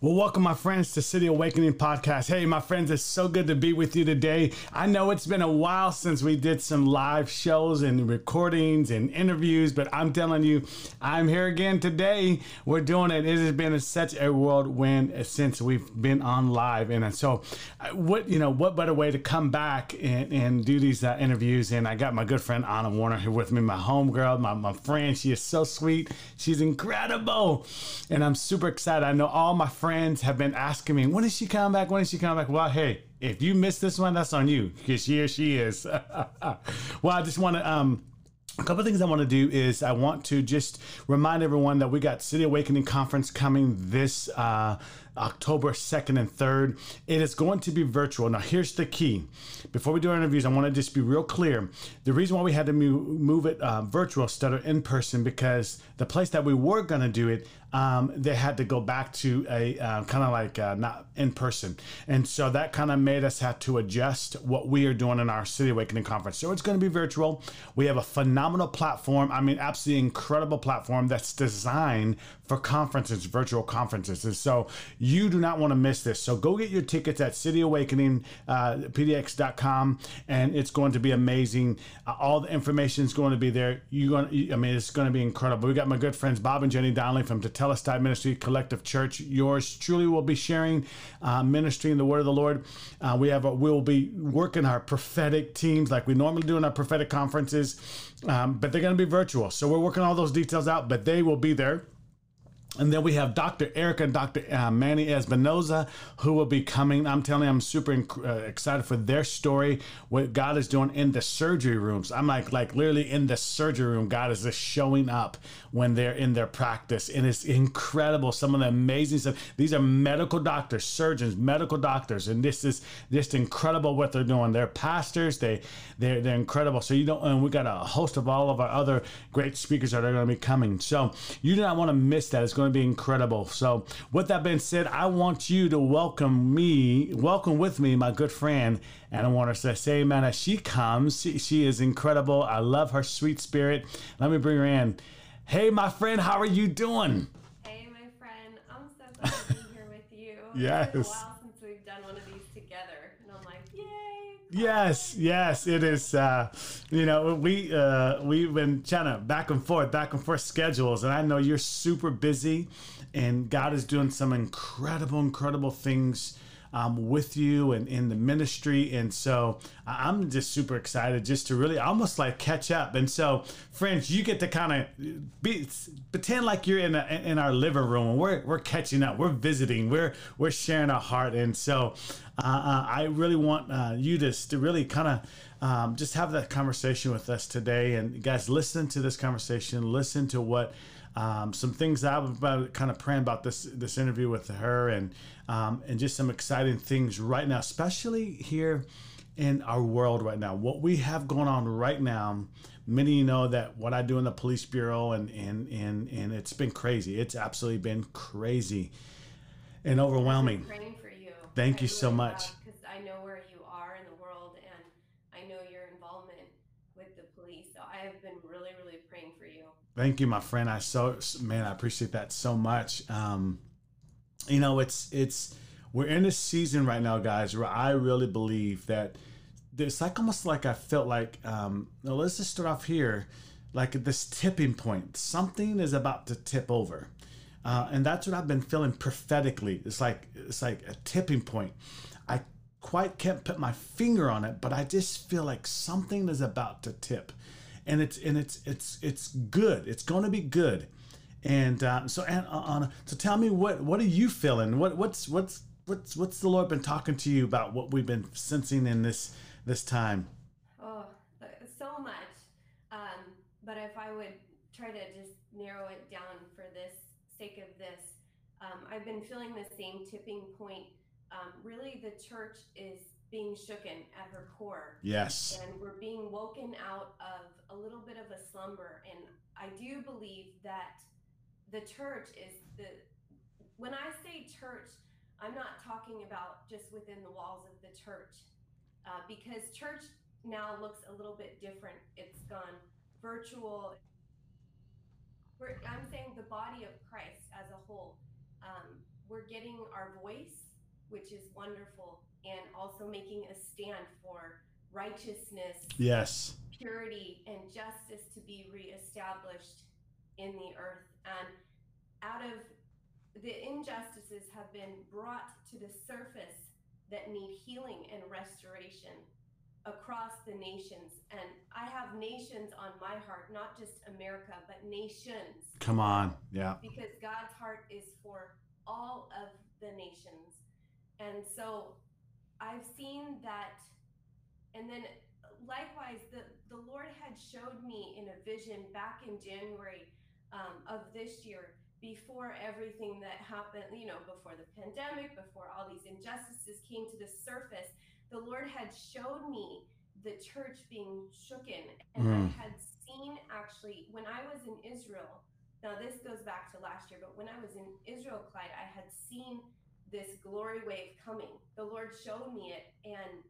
Well, welcome, my friends, to City Awakening Podcast. Hey, my friends, it's so good to be with you today. I know it's been a while since we did some live shows and recordings and interviews, but I'm telling you, I'm here again today. We're doing it. It has been such a whirlwind since we've been on live. And so, uh, what, you know, what better way to come back and, and do these uh, interviews? And I got my good friend Anna Warner here with me, my homegirl, my, my friend. She is so sweet. She's incredible. And I'm super excited. I know all my friends friends have been asking me, when is she coming back? When is she coming back? Well, hey, if you missed this one, that's on you because here she is. well, I just want to um, a couple things I want to do is I want to just remind everyone that we got City Awakening Conference coming this uh, October 2nd and 3rd. It is going to be virtual. Now, here's the key. Before we do our interviews, I want to just be real clear. The reason why we had to move, it uh, virtual instead of in person because the place that we were going to do it, um, they had to go back to a uh, kind of like uh, not in person. And so that kind of made us have to adjust what we are doing in our City Awakening Conference. So it's going to be virtual. We have a phenomenal platform. I mean, absolutely incredible platform that's designed for conferences, virtual conferences. And so do not want to miss this. So go get your tickets at cityawakeningpdx.com uh, and it's going to be amazing. Uh, all the information is going to be there. You're going I mean, it's going to be incredible. We got my good friends Bob and Jenny Donnelly from the Tetelestai Ministry Collective Church. Yours truly will be sharing uh, ministry in the word of the Lord. Uh, we have a, we'll be working our prophetic teams like we normally do in our prophetic conferences, um, but they're going to be virtual. So we're working all those details out, but they will be there. And then we have Dr. Erica and Dr. Uh, Manny Espinoza, who will be coming. I'm telling you, I'm super inc- uh, excited for their story, what God is doing in the surgery rooms. I'm like, like literally in the surgery room, God is just showing up when they're in their practice. And it's incredible. Some of the amazing stuff. These are medical doctors, surgeons, medical doctors. And this is just incredible what they're doing. They're pastors. They, they're, they're incredible. So you don't, and we got a host of all of our other great speakers that are going to be coming. So you do not want to miss that. It's going to be incredible. So, with that being said, I want you to welcome me, welcome with me, my good friend. And I want to say, man, as she comes, she, she is incredible. I love her sweet spirit. Let me bring her in. Hey, my friend, how are you doing? Hey, my friend, I'm so glad to be here with you. yes. It's been a while since we've done one of these together, and I'm like, yay! Yes, yes, it is. Uh, you know, we uh, we've been trying to back and forth, back and forth schedules, and I know you're super busy, and God is doing some incredible, incredible things um, with you and in the ministry. And so I'm just super excited just to really almost like catch up. And so, friends, you get to kind of be pretend like you're in a, in our living room and we're, we're catching up, we're visiting, we're we're sharing our heart. And so, uh, uh, I really want uh, you to to really kind of. Um, just have that conversation with us today, and guys, listen to this conversation. Listen to what um, some things that I've about kind of praying about this this interview with her, and um, and just some exciting things right now, especially here in our world right now. What we have going on right now. Many of you know that what I do in the police bureau, and and and and it's been crazy. It's absolutely been crazy and overwhelming. praying for you. Thank I you so much. Because I know where you are in the world, and I know your involvement with the police. So I have been really, really praying for you. Thank you, my friend. I so man, I appreciate that so much. Um, you know, it's it's we're in a season right now, guys, where I really believe that it's like almost like I felt like. Um, let's just start off here, like this tipping point. Something is about to tip over. Uh, and that's what I've been feeling prophetically. It's like it's like a tipping point. I quite can't put my finger on it, but I just feel like something is about to tip, and it's and it's it's it's good. It's going to be good. And uh, so, and uh, so tell me what what are you feeling? What what's what's what's what's the Lord been talking to you about? What we've been sensing in this this time? Oh, so much. Um, but if I would try to just narrow it down for this sake of this, um, I've been feeling the same tipping point. Um, really, the church is being shooken at her core. Yes. And we're being woken out of a little bit of a slumber. And I do believe that the church is the, when I say church, I'm not talking about just within the walls of the church, uh, because church now looks a little bit different. It's gone virtual. We're, I'm saying the body of Christ as a whole. Um, we're getting our voice, which is wonderful, and also making a stand for righteousness, Yes. purity, and justice to be reestablished in the earth. And out of the injustices have been brought to the surface that need healing and restoration across the nations. And I have nations on my heart, not just America, but nations Come on. Yeah. because God's heart is for all of the nations. And so I've seen that. And then likewise, the, the Lord had showed me in a vision back in January um, of this year, before everything that happened, you know, before the pandemic, before all these injustices came to the surface, the Lord had showed me the church being shooken. And Mm. I had seen actually, when I was in Israel, now this goes back to last year, but when I was in Israel, Clyde, I had seen this glory wave coming. The Lord showed me it. And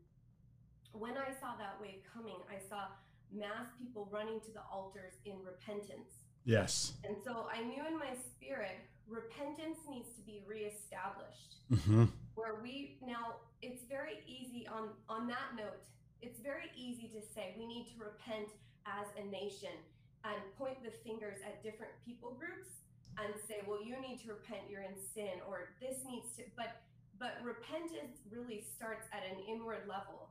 when I saw that wave coming, I saw mass people running to the altars in repentance. Yes. And so I knew in my spirit, repentance needs to be reestablished. Mm-hmm. Where we now, it's very easy on on that note. It's very easy to say we need to repent as a nation and point the fingers at different people groups and say, well, you need to repent, you're in sin, or this needs to. But but repentance really starts at an inward level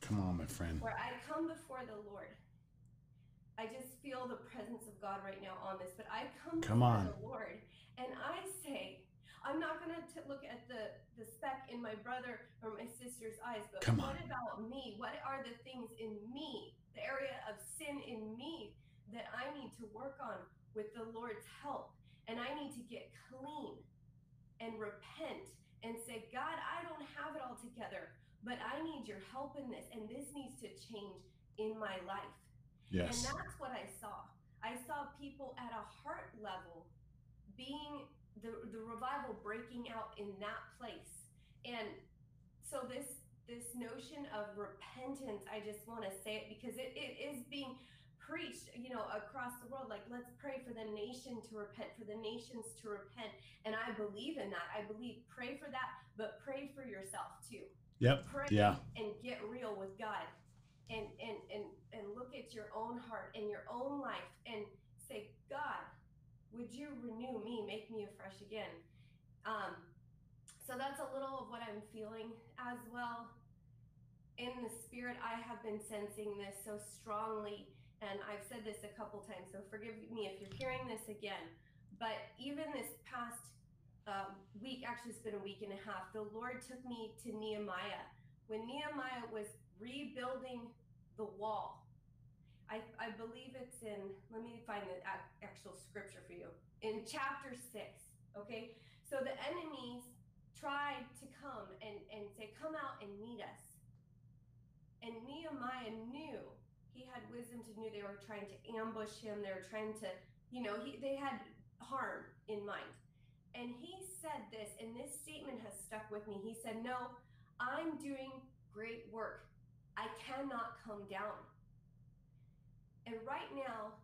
Come on, my friend. where I come before the Lord. I just feel the presence of God right now on this, but I come, Come on. the Lord and I say, I'm not going to look at the, the speck in my brother or my sister's eyes, but Come what on. about me? What are the things in me, the area of sin in me that I need to work on with the Lord's help? And I need to get clean and repent and say, God, I don't have it all together, but I need your help in this, and this needs to change in my life. And that's what I saw. I saw people at a heart level being the the revival breaking out in that place. And so this this notion of repentance, I just want to say it because it, it is being preached, you know, across the world. Like, let's pray for the nation to repent, for the nations to repent. And I believe in that. I believe pray for that, but pray for yourself too Yep. pray Yeah. and get real with God and and and and look at your own heart and your own life and say God would you renew me? Make me afresh again. Um so that's a little of what I'm feeling as well. In the spirit I have been sensing this so strongly and I've said this a couple times so forgive me if you're hearing this again but even this past uh, week, actually, it's been a week and a half. The Lord took me to Nehemiah. When Nehemiah was rebuilding the wall. I, I believe it's in, let me find the actual scripture for you. In chapter six, okay? So the enemies tried to come and, and say, Come out and meet us. And Nehemiah knew he had wisdom to knew they were trying to ambush him. They were trying to, you know, he, they had harm in mind. And he said this, and this statement has stuck with me. He said, No, I'm doing great work. I cannot come down. And right now,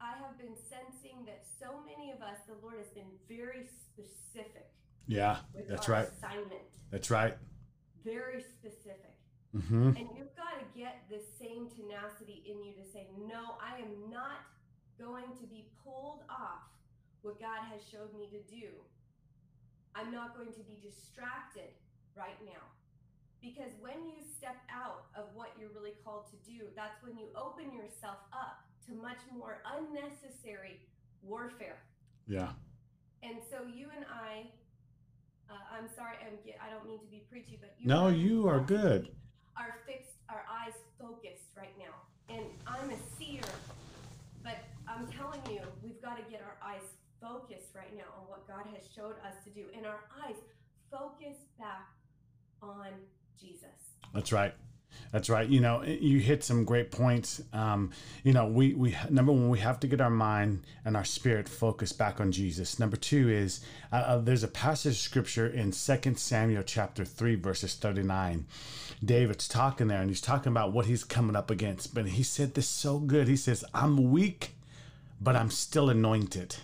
I have been sensing that so many of us, the Lord has been very specific Yeah. That's right. assignment. That's right. Very specific. Mm-hmm. And you've got to get the same tenacity in you to say, no, I am not going to be pulled off what God has showed me to do. I'm not going to be distracted right now. Because when you step out of what you're really called to do, that's when you open yourself up to much more unnecessary warfare. Yeah. And so you and I, uh, I'm sorry, I'm, I don't mean to be preachy, but you No, you are good. Are fixed, our eyes focused right now. And I'm a seer, but I'm telling you, we've got to get our eyes focused right now on what God has showed us to do, and our eyes focused back on Jesus. That's right. That's right. You know, you hit some great points. Um, you know, we we number one, we have to get our mind and our spirit focused back on Jesus. Number two is uh, uh, there's a passage of scripture in Second Samuel chapter three verses thirty nine. David's talking there, and he's talking about what he's coming up against. But he said this so good. He says, "I'm weak, but I'm still anointed.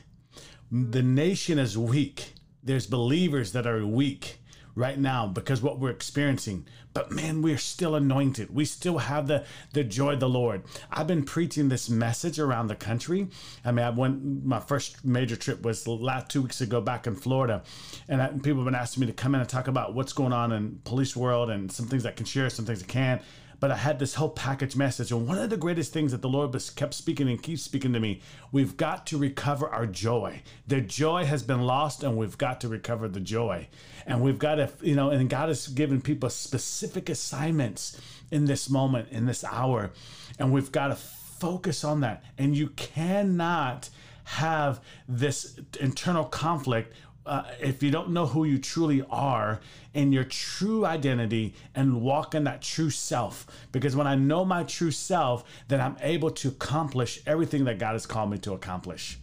The nation is weak, There's believers that are weak right now because what we're experiencing. But man, we're still anointed. We still have the the joy of the Lord. I've been preaching this message around the country. I mean, I went my first major trip was last two weeks ago back in Florida, and I, people have been asking me to come in and talk about what's going on in police world and some things I can share, some things I can't but I had this whole package message. And one of the greatest things that the Lord kept speaking and keeps speaking to me, we've got to recover our joy. The joy has been lost, and we've got to recover the joy. And we've got to, you know, and God has given people specific assignments in this moment, in this hour. And we've got to focus on that. And you cannot have this internal conflict uh, if you don't know who you truly are and your true identity and walk in that true self. Because when I know my true self, then I'm able to accomplish everything that God has called me to accomplish.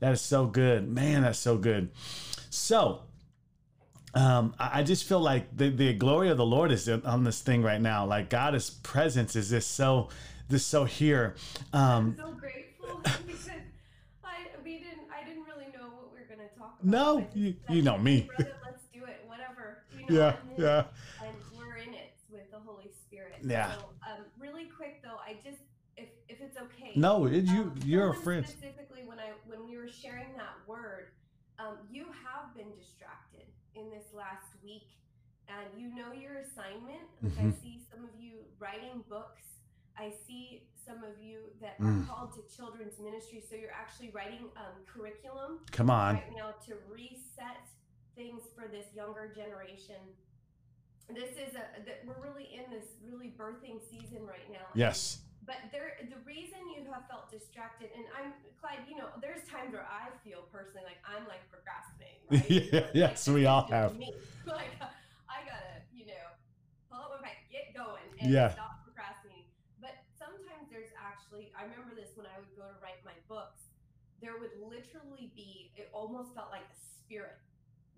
That is so good. Man, that's so good. So, um, I just feel like the, the glory of the Lord is on this thing right now. Like God's presence is just so, this so here. Um, so grateful because I we didn't I didn't really know what we were gonna talk about. No, you, you know me. Let's do it. Whatever. You know, yeah, and then, yeah. And we're in it with the Holy Spirit. Yeah. So, um, really quick though, I just if if it's okay. No, it, you um, you're a friend. Specifically, when I when we were sharing that word, um, you have been distracted in this last week, and you know your assignment. Like I Mhm. see some of you writing books. I see some of you that Mm. are called to children's ministry. So you're actually writing um, curriculum Come on. right now to reset things for this younger generation. This is a that we're really in this really birthing season right now. Yes. But there, the reason you have felt distracted, and I'm Clyde. You know, there's times where I feel personally like I'm like procrastinating. Right? Yeah, Like, yes, we all have. Me. Like I gotta, you know, pull up my get going, and Yeah. stop procrastinating. But sometimes there's actually, I remember this when I would go to write my books. There would literally be, it almost felt like a spirit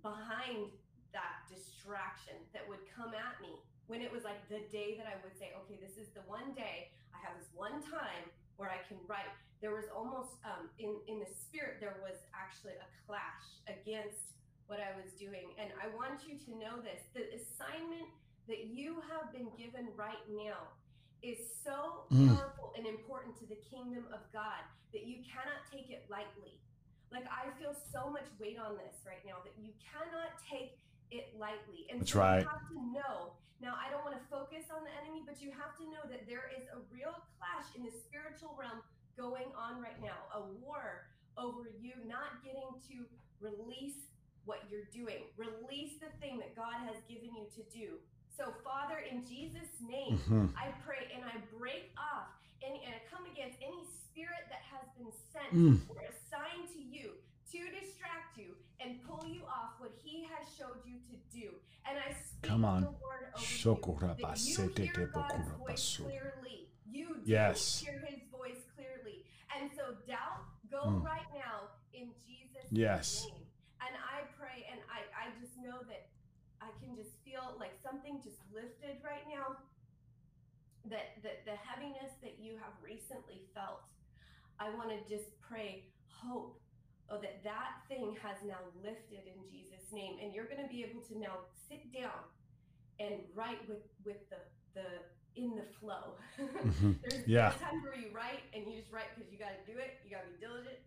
behind that distraction that would come at me when it was like the day that I would say, okay, this is the one day I have this one time where I can write. There was almost um, in in the spirit there was actually a clash against what I was doing, and I want you to know this: the assignment that you have been given right now is so Mm. powerful and important to the kingdom of God that you cannot take it lightly. Like I feel so much weight on this right now that you cannot take it lightly. And That's so right. you have to know. Now I don't want to focus on the enemy, but you have to know that there is a real clash in the spiritual realm going on right now. A war over you not getting to release what you're doing. Release the thing that God has given you to do. So Father, in Jesus' name, Mhm. I pray and I break off any and I come against any spirit that has been sent Mm. or assigned to you to distract you and pull you off what he has showed you to do. And I speak Come on. the word over you that you hear God's voice clearly. You do Yes. hear his voice clearly. And so doubt, go Mm. right now in Jesus' Yes. name. And I pray and I, I just know that I can just feel like something just lifted right now. That, that the heaviness that you have recently felt, I want to just pray hope oh, that that thing has now lifted in Jesus' name, and you're going to be able to now sit down and write with with the the in the flow. Mhm. there's, Yeah. there's times where you write and you just write because you got to do it, you got to be diligent.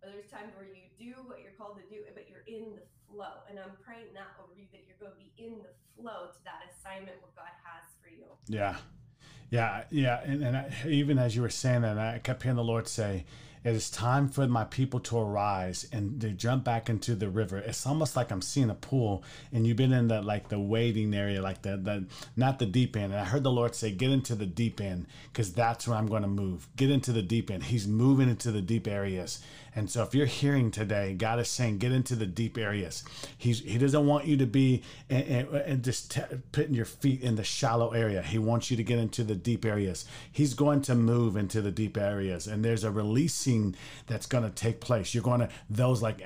But there's times where you do what you're called to do, but you're in the flow. And I'm praying that over you that you're going to be in the flow to that assignment what God has for you. Yeah. Yeah. Yeah. And, and I, even as you were saying that, I kept hearing the Lord say, it is time for my people to arise and to jump back into the river. It's almost like I'm seeing a pool and you've been in the like the wading area, like the, the not the deep end. And I heard the Lord say, get into the deep end because that's where I'm going to move. Get into the deep end. He's moving into the deep areas. And so if you're hearing today, God is saying, get into the deep areas. He's, he doesn't want you to be and, and, and just t- putting your feet in the shallow area. He wants you to get into the deep areas. He's going to move into the deep areas. And there's a releasing that's going to take place. You're going to, those like,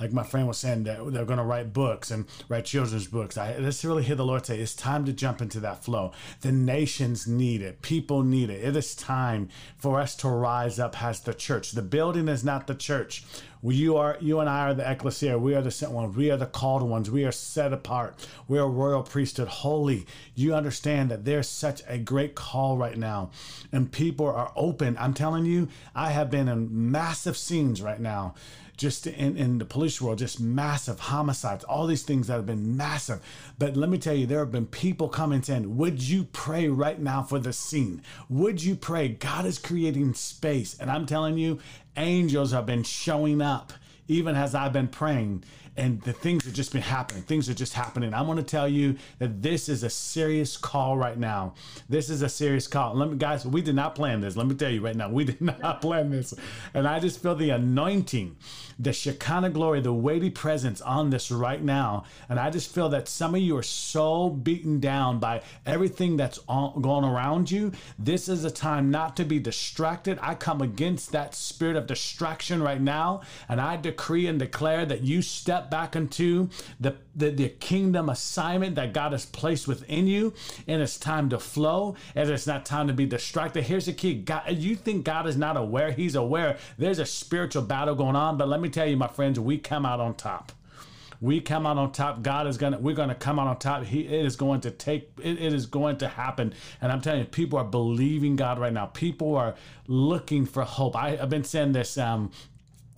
like my friend was saying, that they're going to write books and write children's books. I just really hear the Lord say, it's time to jump into that flow. The nations need it. People need it. It is time for us to rise up as the church. The building is not the church. Church, you are you and I are the ecclesia. We are the sent ones. We are the called ones. We are set apart. We are royal priesthood, holy. You understand that there's such a great call right now, and people are open. I'm telling you, I have been in massive scenes right now just in, in the police world, just massive homicides, all these things that have been massive. But let me tell you, there have been people coming in. Would you pray right now for the scene? Would you pray? God is creating space. And I'm telling you, angels have been showing up even as I've been praying and the things have just been happening. Things are just happening. I want to tell you that this is a serious call right now. This is a serious call. Let me, guys, we did not plan this. Let me tell you right now, we did not plan this. And I just feel the anointing, the Shekinah glory, the weighty presence on this right now. And I just feel that some of you are so beaten down by everything that's on, going around you. This is a time not to be distracted. I come against that spirit of distraction right now. And I decree and declare that you step back into the, the, the kingdom assignment that God has placed within you, and it's time to flow, and it's not time to be distracted. Here's the key. God, you think God is not aware, He's aware. There's a spiritual battle going on, but let me tell you, my friends, we come out on top. We come out on top. God is gonna we're gonna come out on top. He it is going to take it, it is going to happen. And i'm telling you people are believing god right now. People are looking for hope. I, have been saying this um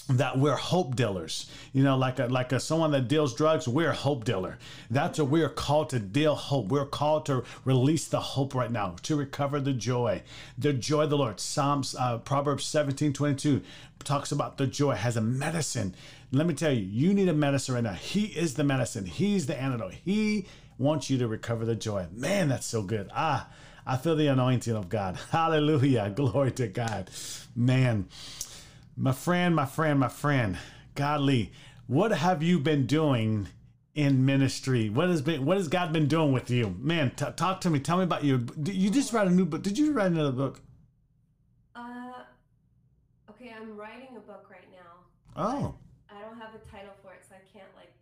that we're hope dealers. You know like a like a someone that deals drugs we're a hope dealer. That's what we're called to deal hope. We're called to release the hope right now to recover the joy. The joy of the lord. Psalms uh, proverbs 17 22 talks about the joy. Has a medicine. Let me tell you you need a medicine right now. He is the medicine. He's the antidote. He wants you to recover the joy. Man that's so good. Ah i feel the anointing of god. Hallelujah. Glory to god. Man my friend, my friend, my friend, Godly, what have you been doing in ministry? What has been what has God been doing with you? Man, t- talk to me. Tell me about you. You just write a new book. Did you write another book? Uh, okay, I'm writing a book right now. Oh. I don't have a title for it, so I can't like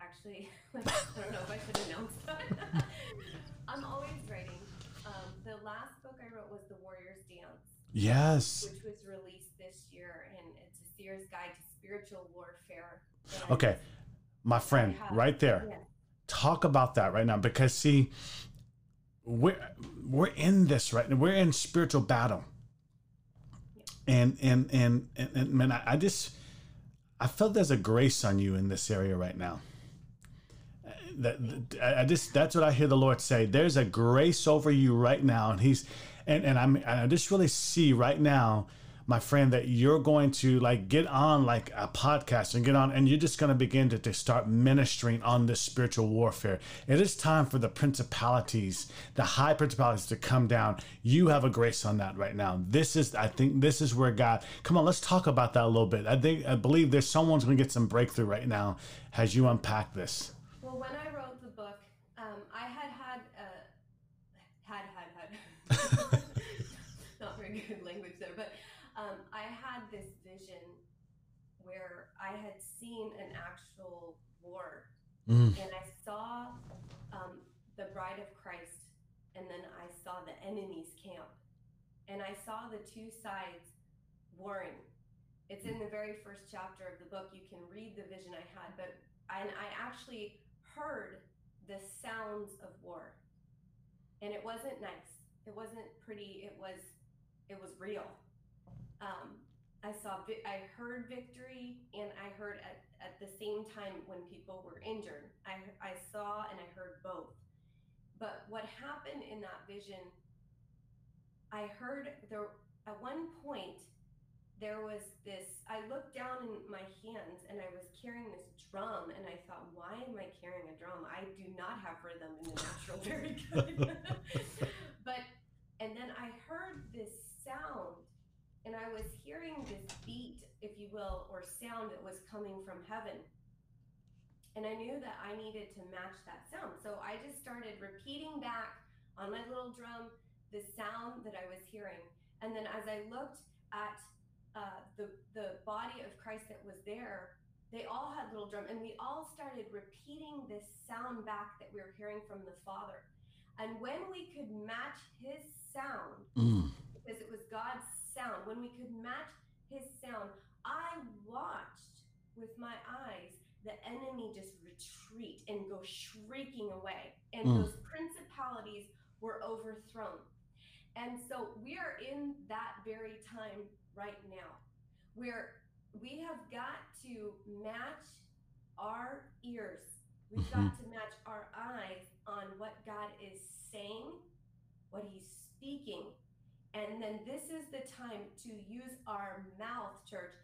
actually. Like, I don't know if I should announce that. I'm always writing. Um, the last book I wrote was The Warrior's Dance. Yes. Which was released Seer's Guide to Spiritual Warfare. Okay, my friend, right there. Yeah. Talk about that right now because see, we're we're in this right now. We're in spiritual battle. And, and and and and man, I, I just I felt there's a grace on you in this area right now that I just that's what I hear the Lord say. There's a grace over you right now, and He's and and I'm I just really see right now my friend, that you're going to like get on like a podcast and get on, and you're just going to begin to, to start ministering on this spiritual warfare. It is time for the principalities, the high principalities to come down. You have a grace on that right now. This is, I think, this is where God. Come on, let's talk about that a little bit. I think, I believe there's someone's going to get some breakthrough right now as you unpack this. Well, when I wrote the book, um, I had had, uh, had, had, had. not very good language there, but um, I had this vision where I had seen an actual war, mm. and I saw um, the bride of Christ, and then I saw the enemy's camp, and I saw the two sides warring. It's in the very first chapter of the book. You can read the vision I had, but and I actually heard the sounds of war, and it wasn't nice. It wasn't pretty. It was it was real um, I saw, I heard victory, and I heard at, at the same time when people were injured. I, I saw and I heard both. But what happened in that vision, I heard there at one point there was this i looked down in my hands and i was carrying this drum and i thought why am i carrying a drum i do not have rhythm in the natural very good but and then i heard this sound and I was hearing this beat, if you will, or sound that was coming from heaven. And I knew that I needed to match that sound. So I just started repeating back on my little drum the sound that I was hearing. And then as I looked at uh, the, the body of Christ that was there, they all had little drum and we all started repeating this sound back that we were hearing from the Father. And when we could match his sound, mm. because it was God's sound, when we could match his sound, I watched with my eyes, the enemy just retreat and go shrieking away. And Mm. those principalities were overthrown. And so we are in that very time right now where we have got to match our ears. We've got to match our eyes on what God is saying, what He's speaking. And then this is the time to use our mouth, church,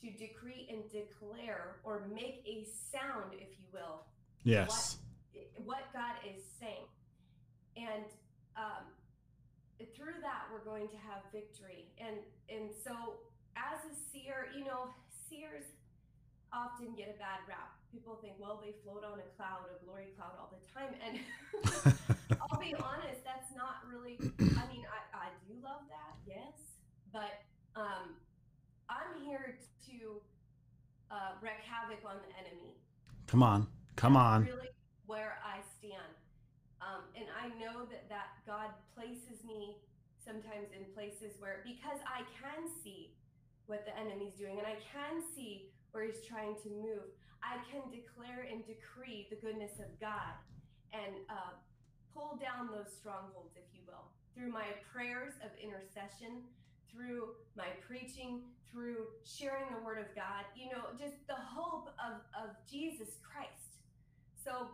to decree and declare or make a sound, if you will, Yes. what God is saying. And um, through that, we're going to have victory. And and so, as a seer, you know, seers often get a bad rap. People think, well, they float on a cloud, a glory cloud, all the time. And I'll be honest, that's not really. I mean, I, love that, yes, but um, I'm here to uh, wreak havoc on the enemy. Come on. Come That's on. Really, where I stand, um, and I know that that God places me sometimes in places where because I can see what the enemy's doing, and I can see where he's trying to move. I can declare and decree the goodness of God, and uh, pull down those strongholds, if you will, through my prayers of intercession, through my preaching, through sharing the word of God, you know, just the hope of, of Jesus Christ. So,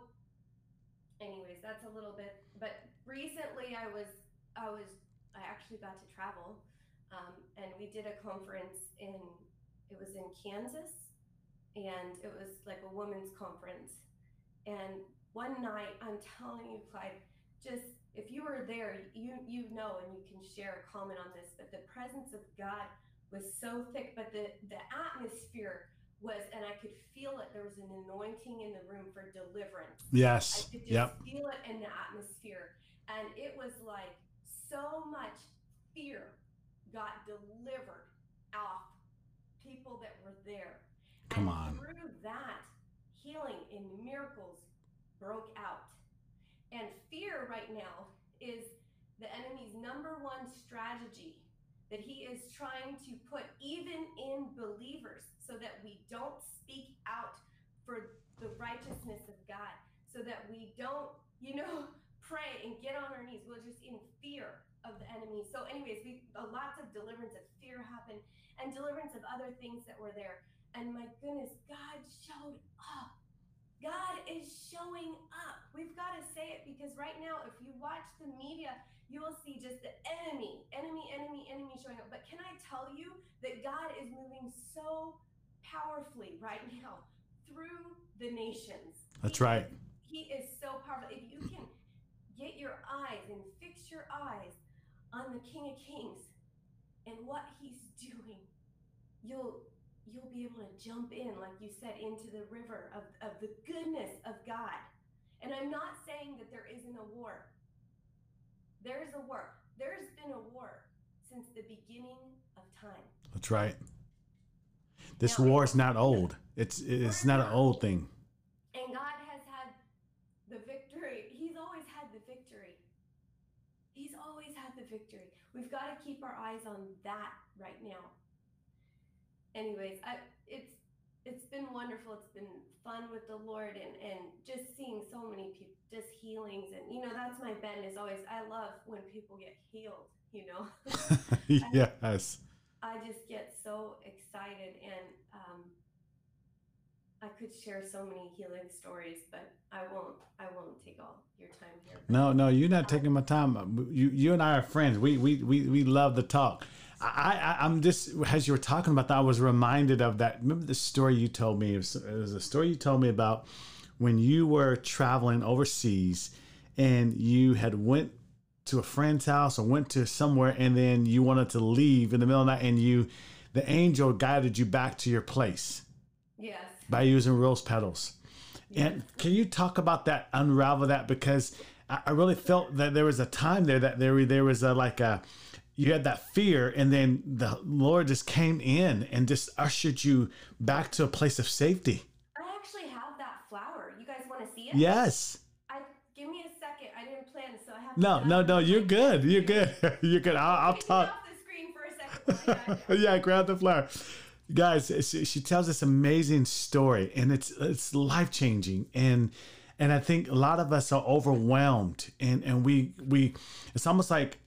anyways, that's a little bit, but recently I was, I was, I actually got to travel um, and we did a conference in, it was in Kansas and it was like a women's conference. And one night, I'm telling you, Clyde, just if you were there, you you know, and you can share a comment on this, but the presence of God was so thick, but the the atmosphere was, and I could feel it. There was an anointing in the room for deliverance. Yes. I could just Yep. feel it in the atmosphere, and it was like so much fear got delivered off people that were there. Come and on. Through that, healing and miracles broke out. And fear right now is the enemy's number one strategy that he is trying to put even in believers so that we don't speak out for the righteousness of God, so that we don't, you know, pray and get on our knees. We're just in fear of the enemy. So, anyways, we lots of deliverance of fear happened and deliverance of other things that were there. And my goodness, God showed up. God is showing up. We've got to say it because right now, if you watch the media, you will see just the enemy, enemy, enemy, enemy showing up. But can I tell you that God is moving so powerfully right now through the nations? That's He right. He is so powerful. If you can get your eyes and fix your eyes on the King of Kings and what he's doing, you'll you'll be able to jump in, like you said, into the river of, of the goodness of God. And I'm not saying that there isn't a war. There is a war. There's been a war since the beginning of time. That's right. This Now, war is not old. It's it's not an old thing. And God has had the victory. He's always had the victory. He's always had the victory. We've got to keep our eyes on that right now. Anyways, I it's it's been wonderful. It's been fun with the Lord and and just seeing so many people just healings and you know that's my bend is always I love when people get healed, you know. yes. I just get so excited and um, I could share so many healing stories, but I won't. I won't take all your time here. No, no, you're not taking my time. You, you and I are friends. We, we, we, we love to talk. I, I, I'm just as you were talking about that, I was reminded of that. Remember the story you told me? It was, it was a story you told me about when you were traveling overseas, and you had went to a friend's house or went to somewhere, and then you wanted to leave in the middle of the night, and you, the angel guided you back to your place Yes. by using rose petals. And can you talk about that, unravel that? Because I, I really felt that there was a time there that there there was a like a you had that fear, and then the Lord just came in and just ushered you back to a place of safety. I actually have that flower. You guys want to see it? Yes. I give me a second. I didn't plan, so I have. No, no, no. You're good. You're good. You're good. I'll, I'll talk. off the screen for a second. while I grab it. yeah, grab the flower. guys she, she tells this amazing story and it's it's life changing and and i think a lot of us are overwhelmed and and we we it's almost like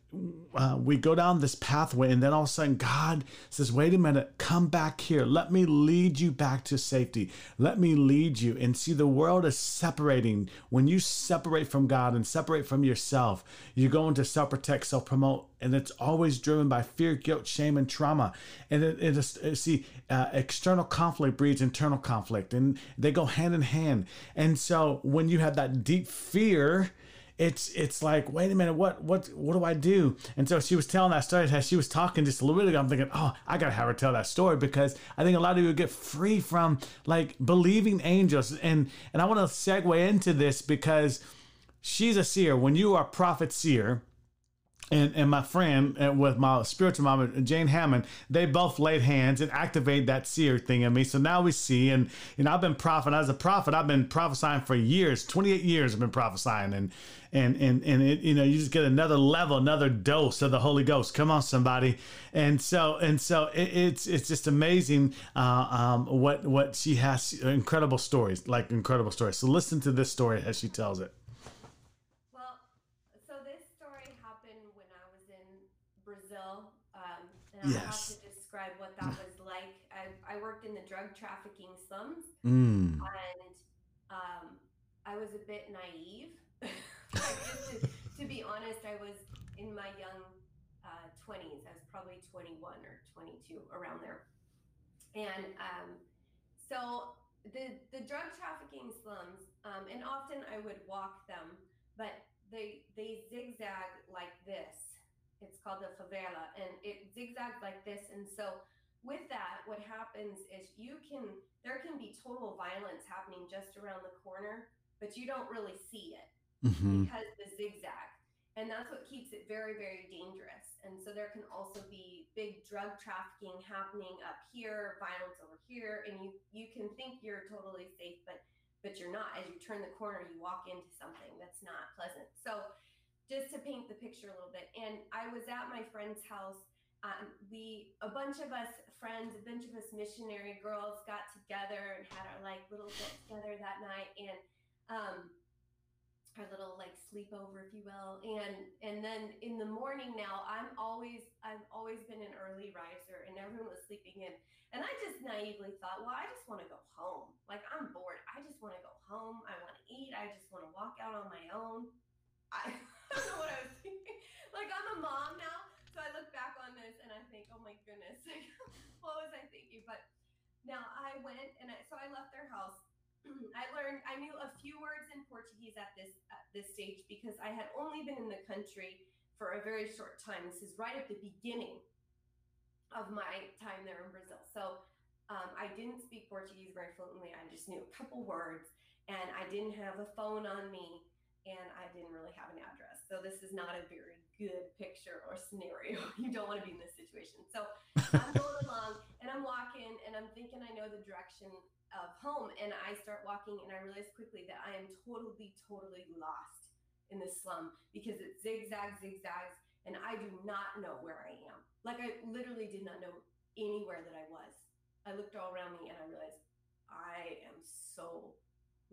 uh, we go down this pathway and then all of a sudden god says wait a minute come back here. Let me lead you back to safety. Let me lead you. And see the world is separating. When you separate from god and separate from yourself you go into self-protect self-promote and it's always driven by fear guilt shame and trauma. And it, it is see uh, external conflict breeds internal conflict and they go hand in hand. And so when you have that deep fear it's it's like wait a minute what what what do i do? And so she was telling that story as she was talking just a little bit ago. I'm thinking oh i gotta have her tell that story because i think a lot of you get free from like believing angels. And and i want to segue into this because she's a seer. When you are prophet seer and, and my friend uh, with my spiritual mom, Jane Hammond, they both laid hands and activate that seer thing in me. So now we see, and you know, I've been prophet as a prophet. I've been prophesying for years, twenty eight years. I've been prophesying, and and and and it, you know, you just get another level, another dose of the Holy Ghost. Come on, somebody. And so and so, it, it's it's just amazing uh, um, what what she has incredible stories, like incredible stories. So listen to this story as she tells it. And yes. I have to describe what that was like. I, I worked in the drug trafficking slums, mm. and um, I was a bit naive. to, to, be honest, I was in my young uh, 20s. I was probably 21 or 22, around there. And um, so the the drug trafficking slums, um, and often I would walk them, but they they zigzag like this it's called the favela, and it zigzags like this. And so, with that, what happens is you can there can be total violence happening just around the corner, but you don't really see it mm-hmm. because the zigzag. And that's what keeps it very, very dangerous. And so there can also be big drug trafficking happening up here, violence over here, and you you can think you're totally safe, but but you're not. As you turn the corner, you walk into something that's not pleasant. So just to paint the picture a little bit. And I was at my friend's house. Um, we, a bunch of us friends, a bunch of us missionary girls got together and had our like little get together that night and um, our little like sleepover, if you will. And and then in the morning now, I'm always I've always been an early riser, and everyone was sleeping in. And I just naively thought, well, I just want to go home. Like I'm bored. I just want to go home. I want to eat. I just want to walk out on my own. I don't know what I was thinking. Like I'm a mom now, so I look back on this and I think, oh my goodness, what was I thinking? But now I went and I, so I left their house. I learned I knew a few words in Portuguese at this at this stage because I had only been in the country for a very short time. This is right at the beginning of my time there in Brazil. So um, I didn't speak Portuguese very fluently. I just knew a couple words, and I didn't have a phone on me and I didn't really have an address. So this is not a very good picture or scenario. You don't want to be in this situation. So I'm going along and I'm walking and I'm thinking I know the direction of home. And I start walking and I realize quickly that I am totally, totally lost in this slum because it zigzags, zigzags, and I do not know where I am. Like I literally did not know anywhere that I was. I looked all around me and I realized I am so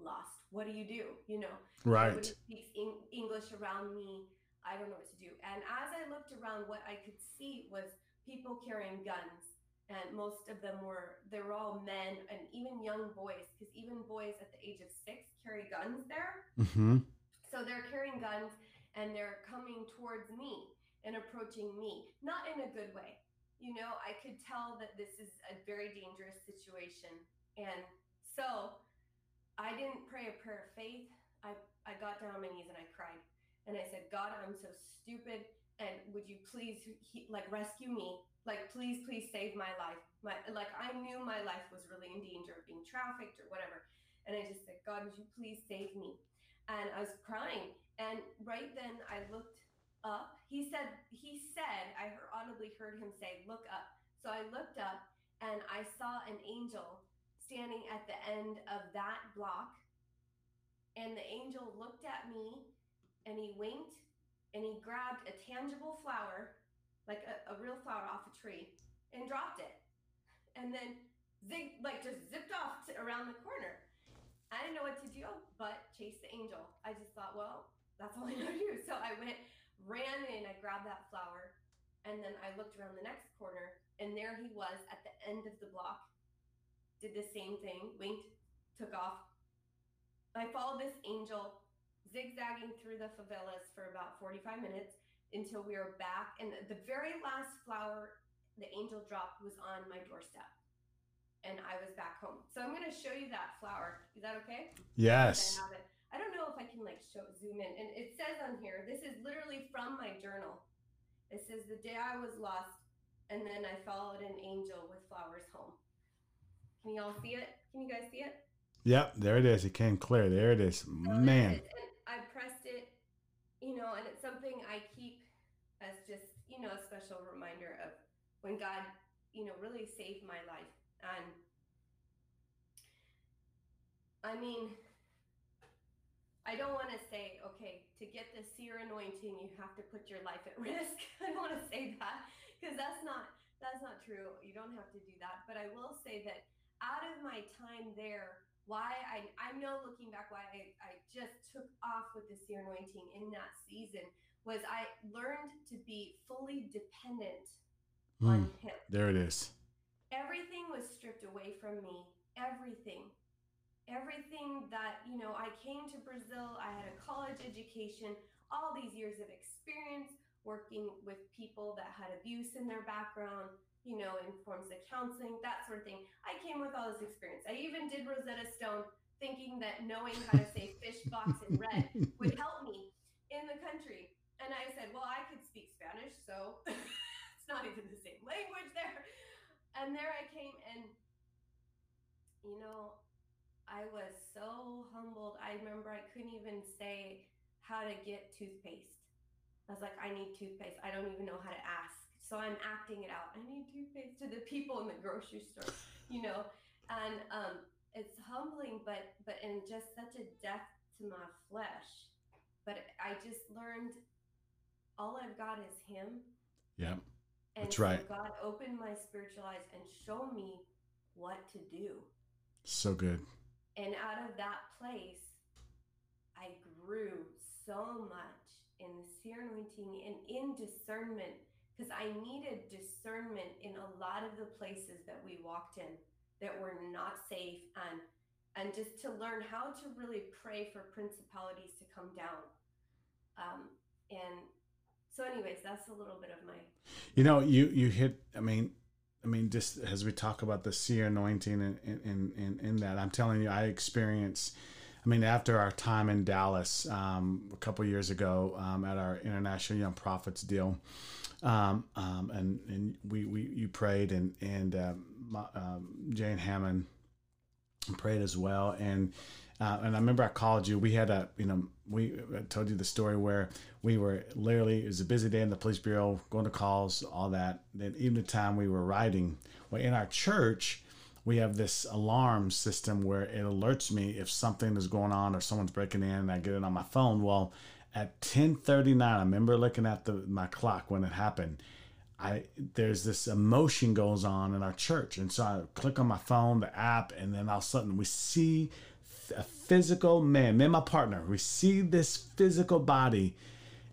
lost. What do you do? You know, right? Speaks English around me. I don't know what to do. And as I looked around, what I could see was people carrying guns, and most of them were they were all men and even young boys, because even boys at the age of six carry guns there. Mm-hmm. So they're carrying guns and they're coming towards me and approaching me, not in a good way. You know, I could tell that this is a very dangerous situation. And so I didn't pray a prayer of faith. I, I got down on my knees and I cried. And I said, God, I'm so stupid. And would you please, he, like, rescue me? Like, please, please save my life. My, like, I knew my life was really in danger of being trafficked or whatever. And I just said, God, would you please save me? And I was crying. And right then I looked up. He said, he said, I heard, audibly heard him say, look up. So I looked up and I saw an angel standing at the end of that block. And the angel looked at me and he winked and he grabbed a tangible flower, like a, a real flower off a tree, and dropped it. and then zig like just zipped off to, around the corner. I didn't know what to do but chase the angel. I just thought, well, that's all I know to do. So I went, ran in, I grabbed that flower, and then I looked around the next corner, and there he was at the end of the block. Did the same thing, winked, took off. I followed this angel zigzagging through the favelas for about 45 minutes until we were back. And the very last flower the angel dropped was on my doorstep. And I was back home. So I'm going to show you that flower. Is that okay? Yes. I, I don't know if I can like show zoom in. And it says on here, this is literally from my journal. It says the day I was lost, and then I followed an angel with flowers home. Can you all see it? Can you guys see it? Yep, there it is. It came clear. There it is. So Man. It. I pressed it, you know, and it's something I keep as just, you know, a special reminder of when God, you know, really saved my life. And I mean, I don't want to say, okay, to get the seer anointing, you have to put your life at risk. I don't want to say that because that's not that's not true. You don't have to do that. But I will say that out of my time there, why I I know looking back why I, I just took off with the seer anointing in that season was I learned to be fully dependent hmm. on him. There it is. Everything was stripped away from me. Everything everything that you know i came to brazil i had a college education all these years of experience working with people that had abuse in their background you know in forms of counseling that sort of thing i came with all this experience i even did rosetta stone thinking that knowing how to say fish box in red would help me in the country and i said well i could speak spanish so it's not even the same language there and there i came and you know I was so humbled. I remember I couldn't even say how to get toothpaste. I was like, I need toothpaste. I don't even know how to ask. So I'm acting it out. I need toothpaste to the people in the grocery store, you know. And um, it's humbling, but but in just such a death to my flesh. But I just learned all I've got is Him. Yeah, And That's so right. God opened my spiritual eyes and showed me what to do. so good. And out of that place, I grew so much in the seer anointing and in discernment because I needed discernment in a lot of the places that we walked in that were not safe and and just to learn how to really pray for principalities to come down. Um, and so, anyways, that's a little bit of my You know, you you hit. I mean, I mean, just as we talk about the seer anointing and in in in that, I'm telling you, I experience. I mean, after our time in Dallas um, a couple years ago um, at our International Young Prophets deal, um, um, and and we, we you prayed and and um, um, Jane Hamon prayed as well. And uh, and I remember I called you. We had a you know we I told you the story where we were literally it was a busy day in the police bureau going to calls all that. Then even the time we were riding well in our church we have this alarm system where it alerts me if something is going on or someone's breaking in and I get it on my phone. Well at 10:39 I remember looking at the my clock when it happened I there's this emotion goes on in our church, and so I click on my phone, the app, and then all of a sudden we see a physical man, me and my partner. We see this physical body,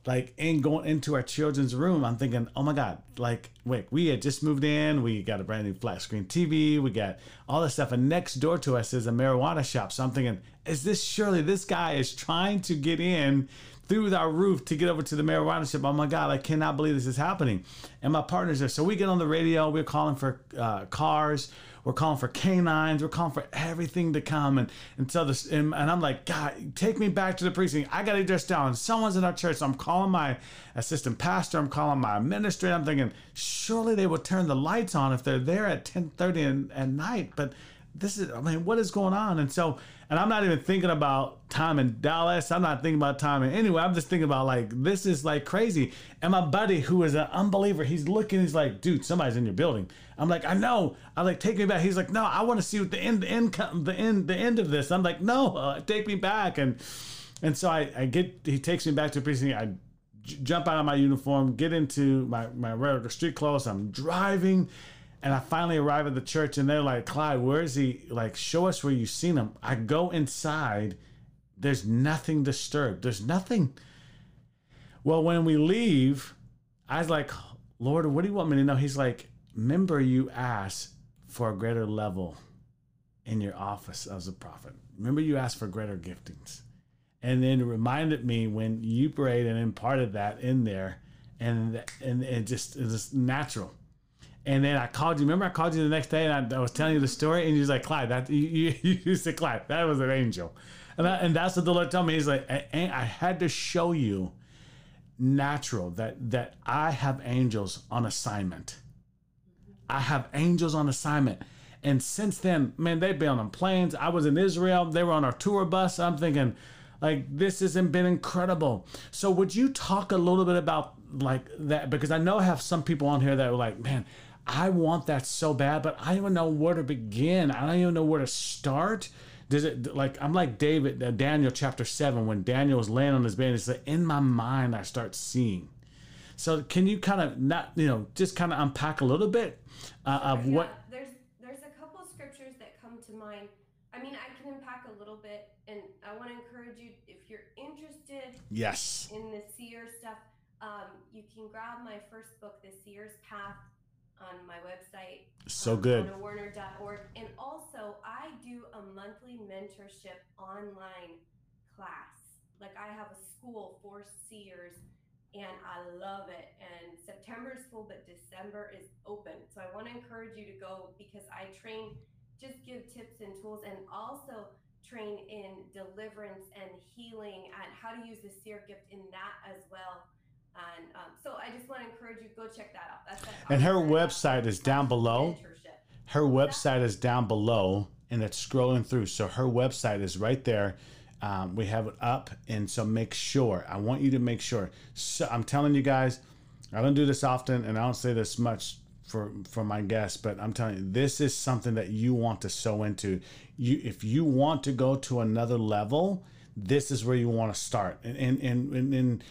like in going into our children's room. I'm thinking, oh my god, like wait, we had just moved in, we got a brand new flat screen TV, we got all this stuff, and next door to us is a marijuana shop. So I'm thinking, is this surely this guy is trying to get in? Through our roof to get over to the marijuana shop. Oh my God, I cannot believe this is happening. And my partner's there. So we get on the radio, we're calling for uh, cars, we're calling for canines, we're calling for everything to come. And, and so this, and, and I'm like, God, take me back to the precinct. I got to dress down. Someone's in our church. So I'm calling my assistant pastor, I'm calling my administrator. I'm thinking, surely they will turn the lights on if they're there at 1030 at night. But this is, I mean, what is going on? And so, and I'm not even thinking about time in Dallas. I'm not thinking about time in anywhere. I'm just thinking about like, this is like crazy. And my buddy, who is an unbeliever, he's looking, he's like, dude, somebody's in your building. I'm like, I know. I'm like, take me back. He's like, no, I want to see what the end, the end, the end, the end of this. I'm like, no, uh, take me back. And, and so I, I get, he takes me back to the precinct. I j- jump out of my uniform, get into my, my regular street clothes. I'm driving And I finally arrive at the church and they're like, Clyde, where is he? Like, show us where you've seen him. I go inside. There's nothing disturbed. There's nothing. Well, when we leave, I was like, Lord, what do you want me to know? He's like, remember you asked for a greater level in your office as a prophet. Remember you asked for greater giftings. And then it reminded me when you prayed and imparted that in there, and and it just it was natural. And then I called you. Remember, I called you the next day, and I, I was telling you the story, and you was like, "Clyde, that you, you, you said, Clyde, that was an angel," and I, and that's what the Lord told me. He's like, I, I had to show you natural that that I have angels on assignment. I have angels on assignment. And since then, man, they've been on planes. I was in Israel. They were on our tour bus. I'm thinking, like, this hasn't been incredible. So, would you talk a little bit about like that? Because I know I have some people on here that are like, man, I want that so bad, but I don't even know where to begin. I don't even know where to start. Does it like I'm like David, uh, Daniel chapter seven, when Daniel was laying on his bed, it's like in my mind I start seeing. So can you kind of not, you know, just kind of unpack a little bit uh, of Yeah, what? there's there's a couple scriptures that come to mind. I mean, I can unpack a little bit, and I want to encourage you if you're interested Yes. in the seer stuff, um, you can grab my first book, The Seer's Path, on my website. So um, good. AnaWerner.org. And also, I do a monthly mentorship online class. Like, I have a school for seers, and I love it. And September is full, but December is open. So, I want to encourage you to go because I train, just give tips and tools, and also train in deliverance and healing and how to use the seer gift in that as well. And um, so I just want to encourage you go check that out. That's at And her website is down below. Mentorship. Her website is down below and it's scrolling through. So her website is right there. Um, we have it up. And so make sure, I want you to make sure. So I'm telling you guys, I don't do this often and I don't say this much for, for my guests, but I'm telling you, this is something that you want to sow into. You, if you want to go to another level, this is where you want to start. And, and, and, and, and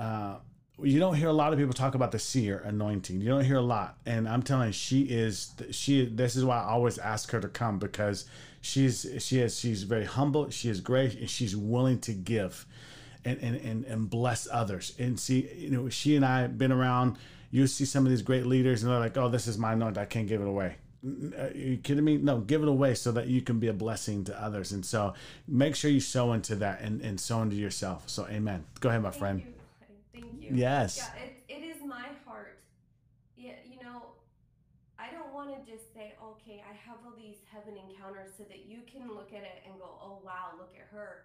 uh, you don't hear a lot of people talk about the seer anointing. You don't hear a lot, and I'm telling you, she is she. This is why I always ask her to come because she's she is she's very humble. She is great, and she's willing to give, and and and, and bless others. And see, you know, she and I have been around. You see some of these great leaders, and they're like, "Oh, this is my anointing. I can't give it away." Are you kidding me? No, give it away so that you can be a blessing to others. And so make sure you sow into that and, and sow into yourself. So amen. Go ahead, my Thank friend. you. Thank you. Yes. Yeah, it, it is my heart. Yeah, you know, I don't want to just say, okay, I have all these heaven encounters so that you can look at it and go, oh wow, look at her.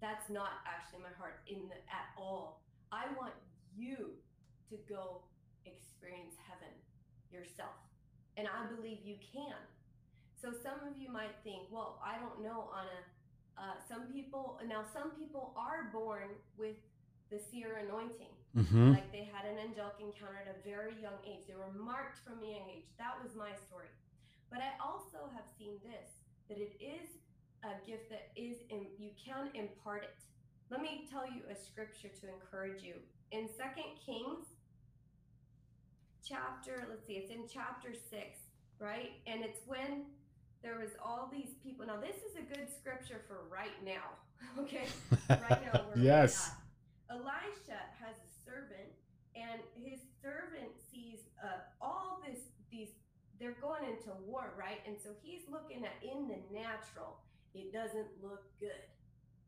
That's not actually my heart in the, at all. I want you to go experience heaven yourself. And I believe you can. So some of you might think, well, I don't know, Anna. Uh, some people, now some people are born with the seer anointing. Mm-hmm. Like they had an angelic encounter at a very young age. They were marked from a young age. That was my story. But I also have seen this that it is a gift that is in, you can impart it. Let me tell you a scripture to encourage you. In Second Kings chapter, let's see, it's in chapter 6, right? And it's when there was all these people. Now this is a good scripture for right now. Okay? Right now we're yes. at. Elisha has a servant, and his servant sees uh, all this. These they're going into war, right? And so he's looking at in the natural. It doesn't look good.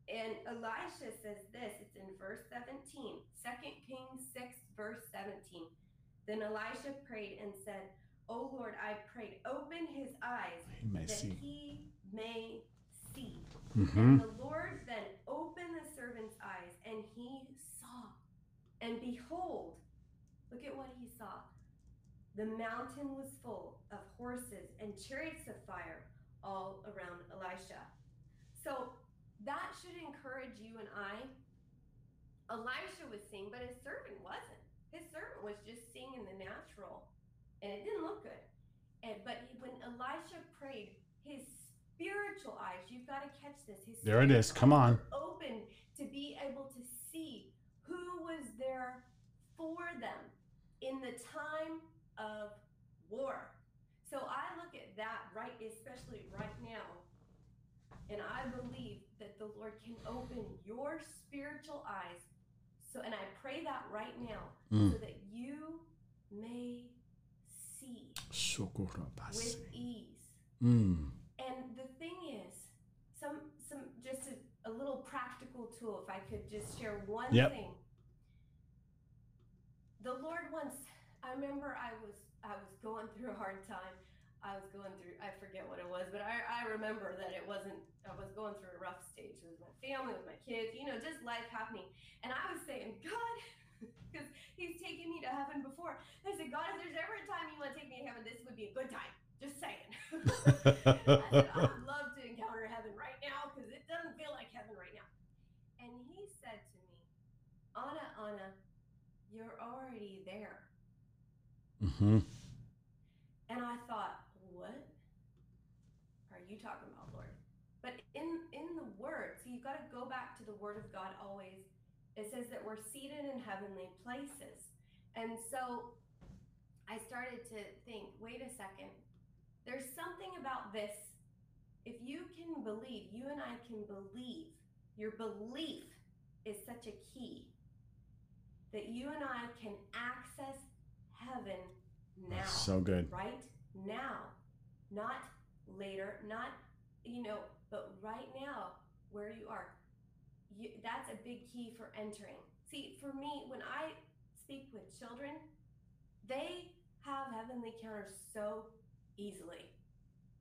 And Elisha says this. It's in verse 17, 2 Kings 6, verse 17. Then Elisha prayed and said, "O Lord, I prayed, open his eyes that see. he may see." Mm-hmm. And the Lord then opened the servant's eyes, and he saw. And behold, look at what he saw. The mountain was full of horses and chariots of fire all around Elisha. So that should encourage you and I. Elisha was seeing, but his servant wasn't. His servant was just seeing in the natural, and it didn't look good. And but when Elisha prayed, his spiritual eyes, you've got to catch this. His There it is. Come on. Open to be able to see who was there for them in the time of war. So I look at that right, especially right now, and I believe that the Lord can open your spiritual eyes. So, and I pray that right now Mm. so that you may see with ease. Mm. And the thing is, some some just a, a little practical tool. If I could just share one Yep. thing. The Lord once, I remember I was I was going through a hard time. I was going through I forget what it was, but I, I remember that it wasn't I was going through a rough stage with my family, with my kids, you know, just life happening. And I was saying, God, because He's taken me to heaven before. I said, God, if there's ever a time you want to take me to heaven, this would be a good time. Just saying. I said, I would love to encounter heaven right now because it doesn't feel like heaven right now. And he said to me, Anna, Anna, you're already there. Mm-hmm. And I thought, what are you talking about, Lord? But in in the word, so you've got to go back to the word of God always. It says that we're seated in heavenly places. And so I started to think, wait a second. There's something about this. If you can believe, you and I can believe, your belief is such a key that you and I can access heaven now So good. right now, not later, not you know, but right now where you are. You, that's a big key for entering. See, for me, when I speak with children, they have heavenly counters so easily.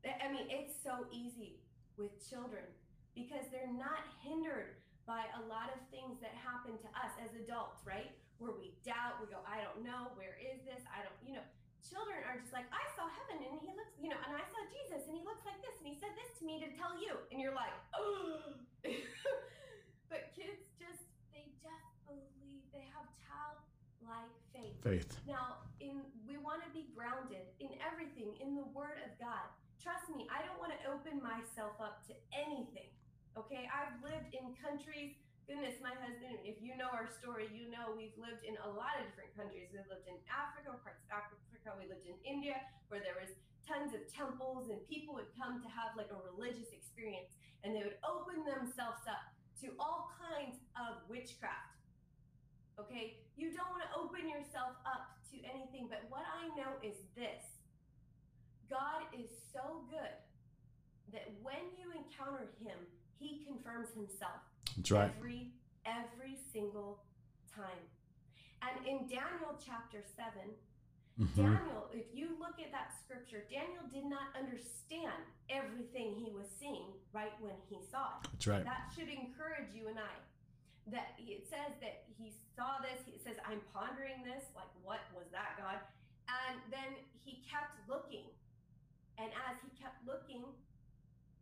I mean, it's so easy with children because they're not hindered by a lot of things that happen to us as adults, right? Where we doubt, we go, I don't know, where is this? I don't, you know, children are just like, I saw heaven and he looks, you know, and I saw Jesus and he looks like this and he said this to me to tell you. And you're like, oh. but kids just, they just believe, they have childlike faith. Faith. Now, in we want to be grounded in everything in the Word of God. Trust me, I don't want to open myself up to anything. Okay, I've lived in countries. Goodness, my husband, if you know our story, you know we've lived in a lot of different countries. We've lived in Africa, parts of Africa. We lived in India, where there was tons of temples, and people would come to have like a religious experience, and they would open themselves up to all kinds of witchcraft. Okay, you don't want to open yourself up to anything, but what I know is this God is so good that when you encounter Him, He confirms Himself That's right. every every single time. And in Daniel chapter 7, hmm Daniel, if you look at that scripture, Daniel did not understand everything he was seeing right when he saw it. That's right. That should encourage you and I. That it says that he saw this. It says, I'm pondering this. Like, what was that, God? And then he kept looking. And as he kept looking,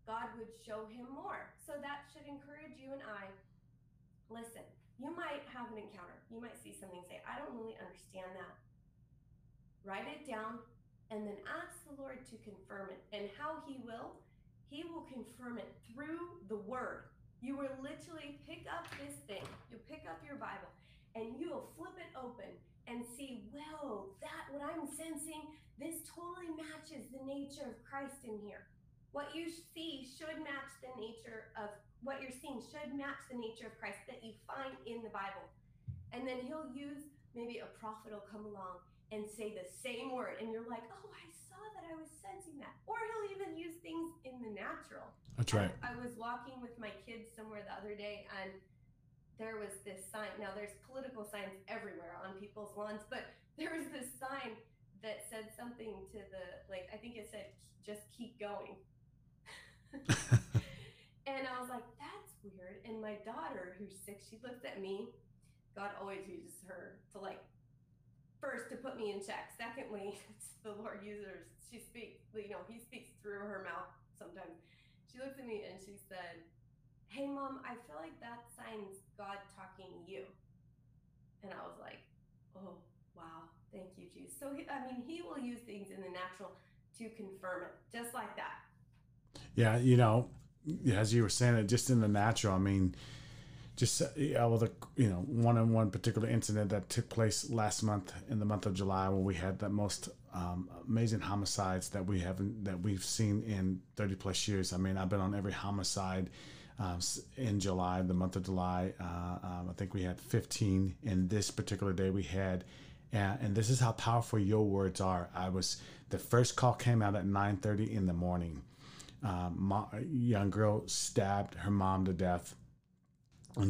God would show him more. So that should encourage you and I. Listen, you might have an encounter. You might see something say, I don't really understand that. Write it down and then ask the Lord to confirm it. And how he will, he will confirm it through the word. You will literally pick up this thing, you'll pick up your Bible, and you'll flip it open and see, whoa, that what I'm sensing, this totally matches the nature of Christ in here. What you see should match the nature of what you're seeing should match the nature of Christ that you find in the Bible. And then he'll use maybe a prophet will come along and say the same word, and you're like, oh, I saw that, I was sensing that. Or he'll even use things in the natural. That's right. I, I was walking with my kids somewhere the other day, and there was this sign. Now, there's political signs everywhere on people's lawns, but there was this sign that said something to the, like, I think it said, just keep going. and I was like, that's weird. And my daughter, who's six, she looked at me. God always uses her to, like, first to put me in check. Secondly, the Lord uses. She speaks, you know, He speaks through her mouth sometimes. She looked at me and she said, Hey, mom, I feel like that sign's God talking you. And I was like, Oh, wow. Thank you, Jesus. So, he, I mean, He will use things in the natural to confirm it, just like that. Yeah, you know, as you were saying it, just in the natural. I mean, just uh, yeah, well, the you know one on one particular incident that took place last month in the month of July when we had the most um, amazing homicides that we haven't that we've seen in 30 plus years. I mean, I've been on every homicide um, in July, the month of July. Uh, um, I think we had 15. In this particular day, we had, uh, and this is how powerful your words are. I was the first call came out at 9:30 in the morning. Um, a young girl stabbed her mom to death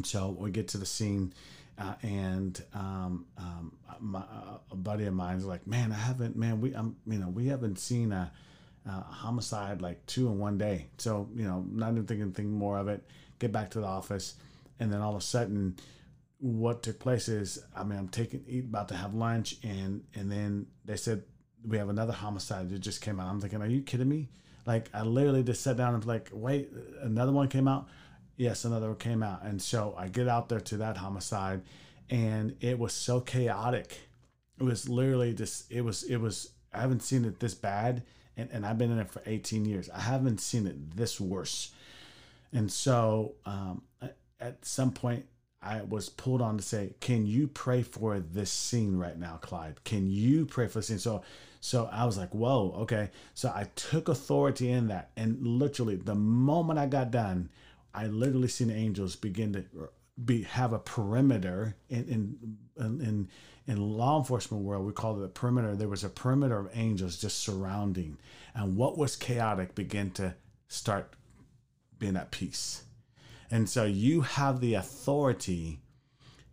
so we get to the scene, uh, and um, um, my, uh, a buddy of mine is like, "Man, I haven't, man, we, um, you know, we haven't seen a, a, homicide like two in one day." So you know, not even thinking, thinking more of it. Get back to the office, and then all of a sudden, what took place is, I mean, I'm taking, eat, about to have lunch, and and then they said we have another homicide that just came out. I'm thinking, are you kidding me? Like I literally just sat down and like, wait, another one came out yes, another one came out. And so I get out there to that homicide and it was so chaotic. It was literally just, it was, it was, I haven't seen it this bad. And, and I've been in it for 18 years. I haven't seen it this worse. And so um, at some point, I was pulled on to say, "Can you pray for this scene right now, Clyde? Can you pray for the scene?" So, so I was like, "Whoa, okay." So I took authority in that, and literally, the moment I got done, I literally seen angels begin to uh, be have a perimeter in in in in law enforcement world we call it a perimeter. There was a perimeter of angels just surrounding. And what was chaotic began to start being at peace. And so you have the authority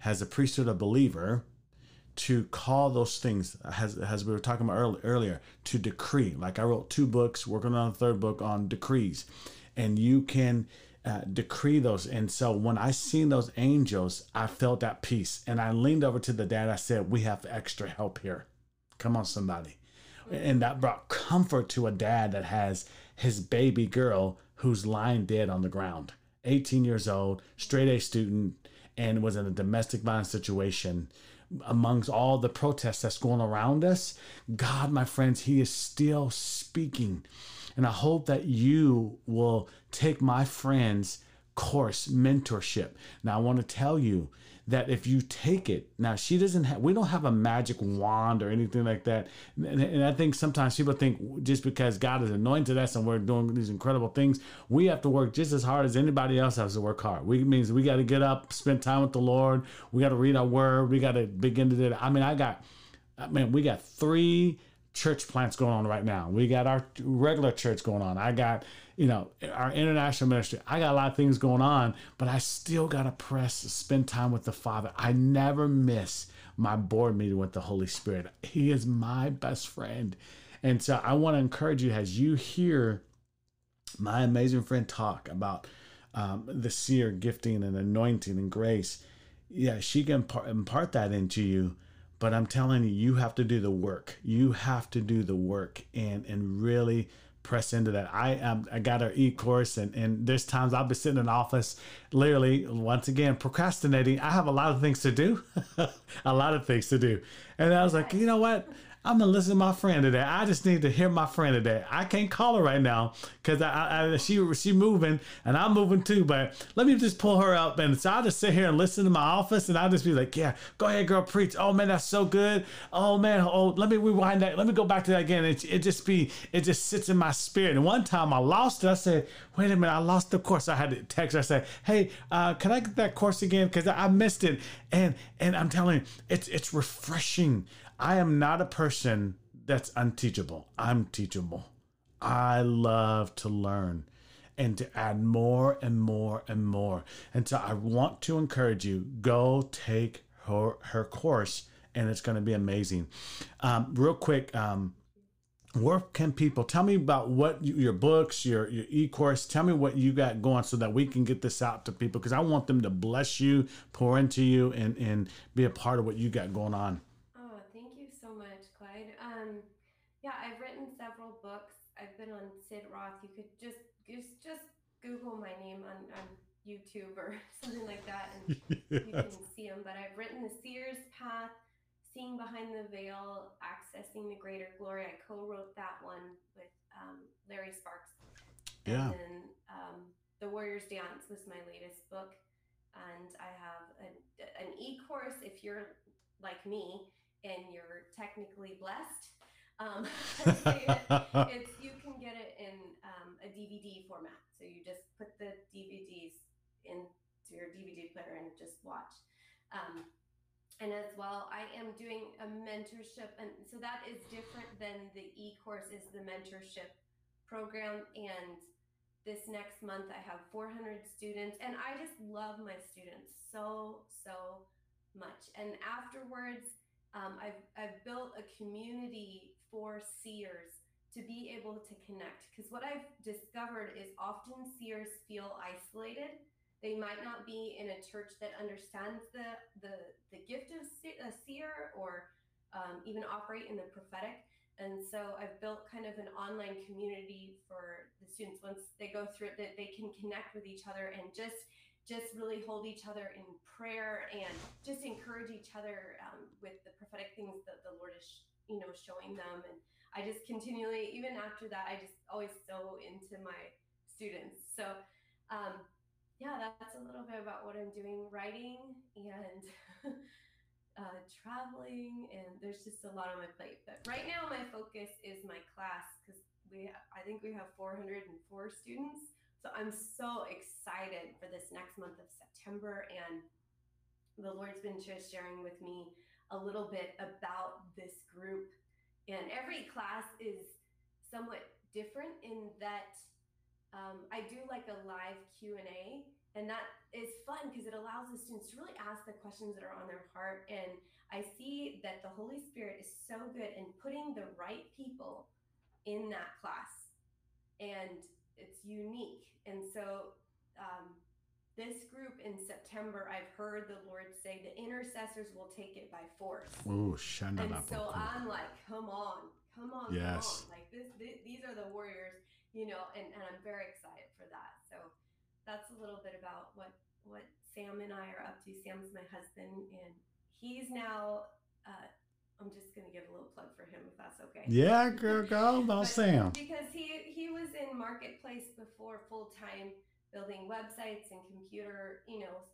as a priesthood of believer to call those things as, as we were talking about earlier to decree. Like i wrote two books working on a third book on decrees. And you can uh, decree those. And so when I seen those angels, I felt that peace. And I leaned over to the dad. I said, "We have extra help here. Come on, somebody." And that brought comfort to a dad that has his baby girl who's lying dead on the ground, 18 years old, straight A student, and was in a domestic violence situation amongst all the protests that's going around us. God, my friends, He is still speaking. And I hope that you will take my friend's course, mentorship. Now, I want to tell you that if you take it, now she doesn't have, we don't have a magic wand or anything like that. And, and, I think sometimes people think just because God has anointed us and we're doing these incredible things, we have to work just as hard as anybody else has to work hard. We means we got to get up, spend time with the Lord. We got to read our word. We got to begin to do that. I mean, I got, I mean, we got three church plants going on right now. We got our regular church going on. I got, you know, our international ministry. I got a lot of things going on, but I still got to press, spend time with the Father. I never miss my board meeting with the Holy Spirit. He is my best friend. And so I want to encourage you as you hear my amazing friend talk about um, the seer gifting and anointing and grace. Yeah, she can impart, impart that into you but I'm telling you, you have to do the work. You have to do the work and and really press into that. I um I got our e course and and there's times I'll be sitting in office, literally once again procrastinating. I have a lot of things to do, a lot of things to do, and I was like, you know what? I'm gonna listen to my friend today. I just need to hear my friend today. I can't call her right now because I, I, she she moving and I'm moving too. But let me just pull her up and so I'll just sit here and listen to my office and I'll just be like, yeah, go ahead, girl, preach. Oh man, that's so good. Oh man, oh let me rewind that. Let me go back to that again. It, it just be it just sits in my spirit. And one time I lost it. I said, wait a minute, I lost the course. I had to text. Her. I said, hey, uh, can I get that course again? Because I, I missed it. And and I'm telling you, it's it's refreshing I am not a person that's unteachable. I'm teachable. I love to learn and to add more and more and more. And so I want to encourage you go take her her course and it's going to be amazing. Um, real quick, um, where can people tell me about what you, your books, your your e-course? Tell me what you got going so that we can get this out to people because I want them to bless you, pour into you, and and be a part of what you got going on. Yeah, I've written several books. I've been on Sid Roth. You could just just just Google my name on, on YouTube or something like that, and you can see them. But I've written The Seer's Path, Seeing Behind the Veil, Accessing the Greater Glory. I co-wrote that one with um, Larry Sparks. Yeah. And then um, The Warrior's Dance was my latest book. and I have an, an e course if you're like me and you're technically blessed. Um, it's you can get it in um, a DVD format, so you just put the DVDs into your DVD player and just watch. Um, and as well, I am doing a mentorship, and so that is different than the e course is the mentorship program. And this next month i have 400 students and i just love my students so so much. And afterwards um, I've, I've built a community for seers to be able to connect. Because what i've discovered is often seers feel isolated. They might not be in a church that understands the the, the gift of a seer or um, even operate in the prophetic. And so I've built kind of an online community for the students. Once they go through it that they can connect with each other and just just really hold each other in prayer and just encourage each other um, with the prophetic things that the Lord is you know showing them and I just continually even after that I just always sow into my students so um, yeah that's a little bit about what I'm doing writing and uh, traveling, and there's just a lot on my plate. But right now, my focus is my class because we, I think we have 404 students. So I'm so excited for this next month of September, and the Lord's been just sharing with me a little bit about this group. And every class is somewhat different in that um, I do like a live Q and A, and that is fun because it allows the students to really ask the questions that are on their heart. And I see that the Holy Spirit is so good in putting the right people in that class, and it's unique. And so, um, this group in September, I've heard the Lord say the intercessors will take it by force. Oh, and so I'm like, come on, come on, yes. come on. Like this, these are the warriors, you know, and, and I'm very excited for that. So that's a little bit about what what Sam and I are up to. Sam's my husband, and he's now. Uh, I'm just gonna give a little plug for him if that's okay. Yeah, girl, go about Sam. Because he he was in marketplace before full time building websites and computer, you know,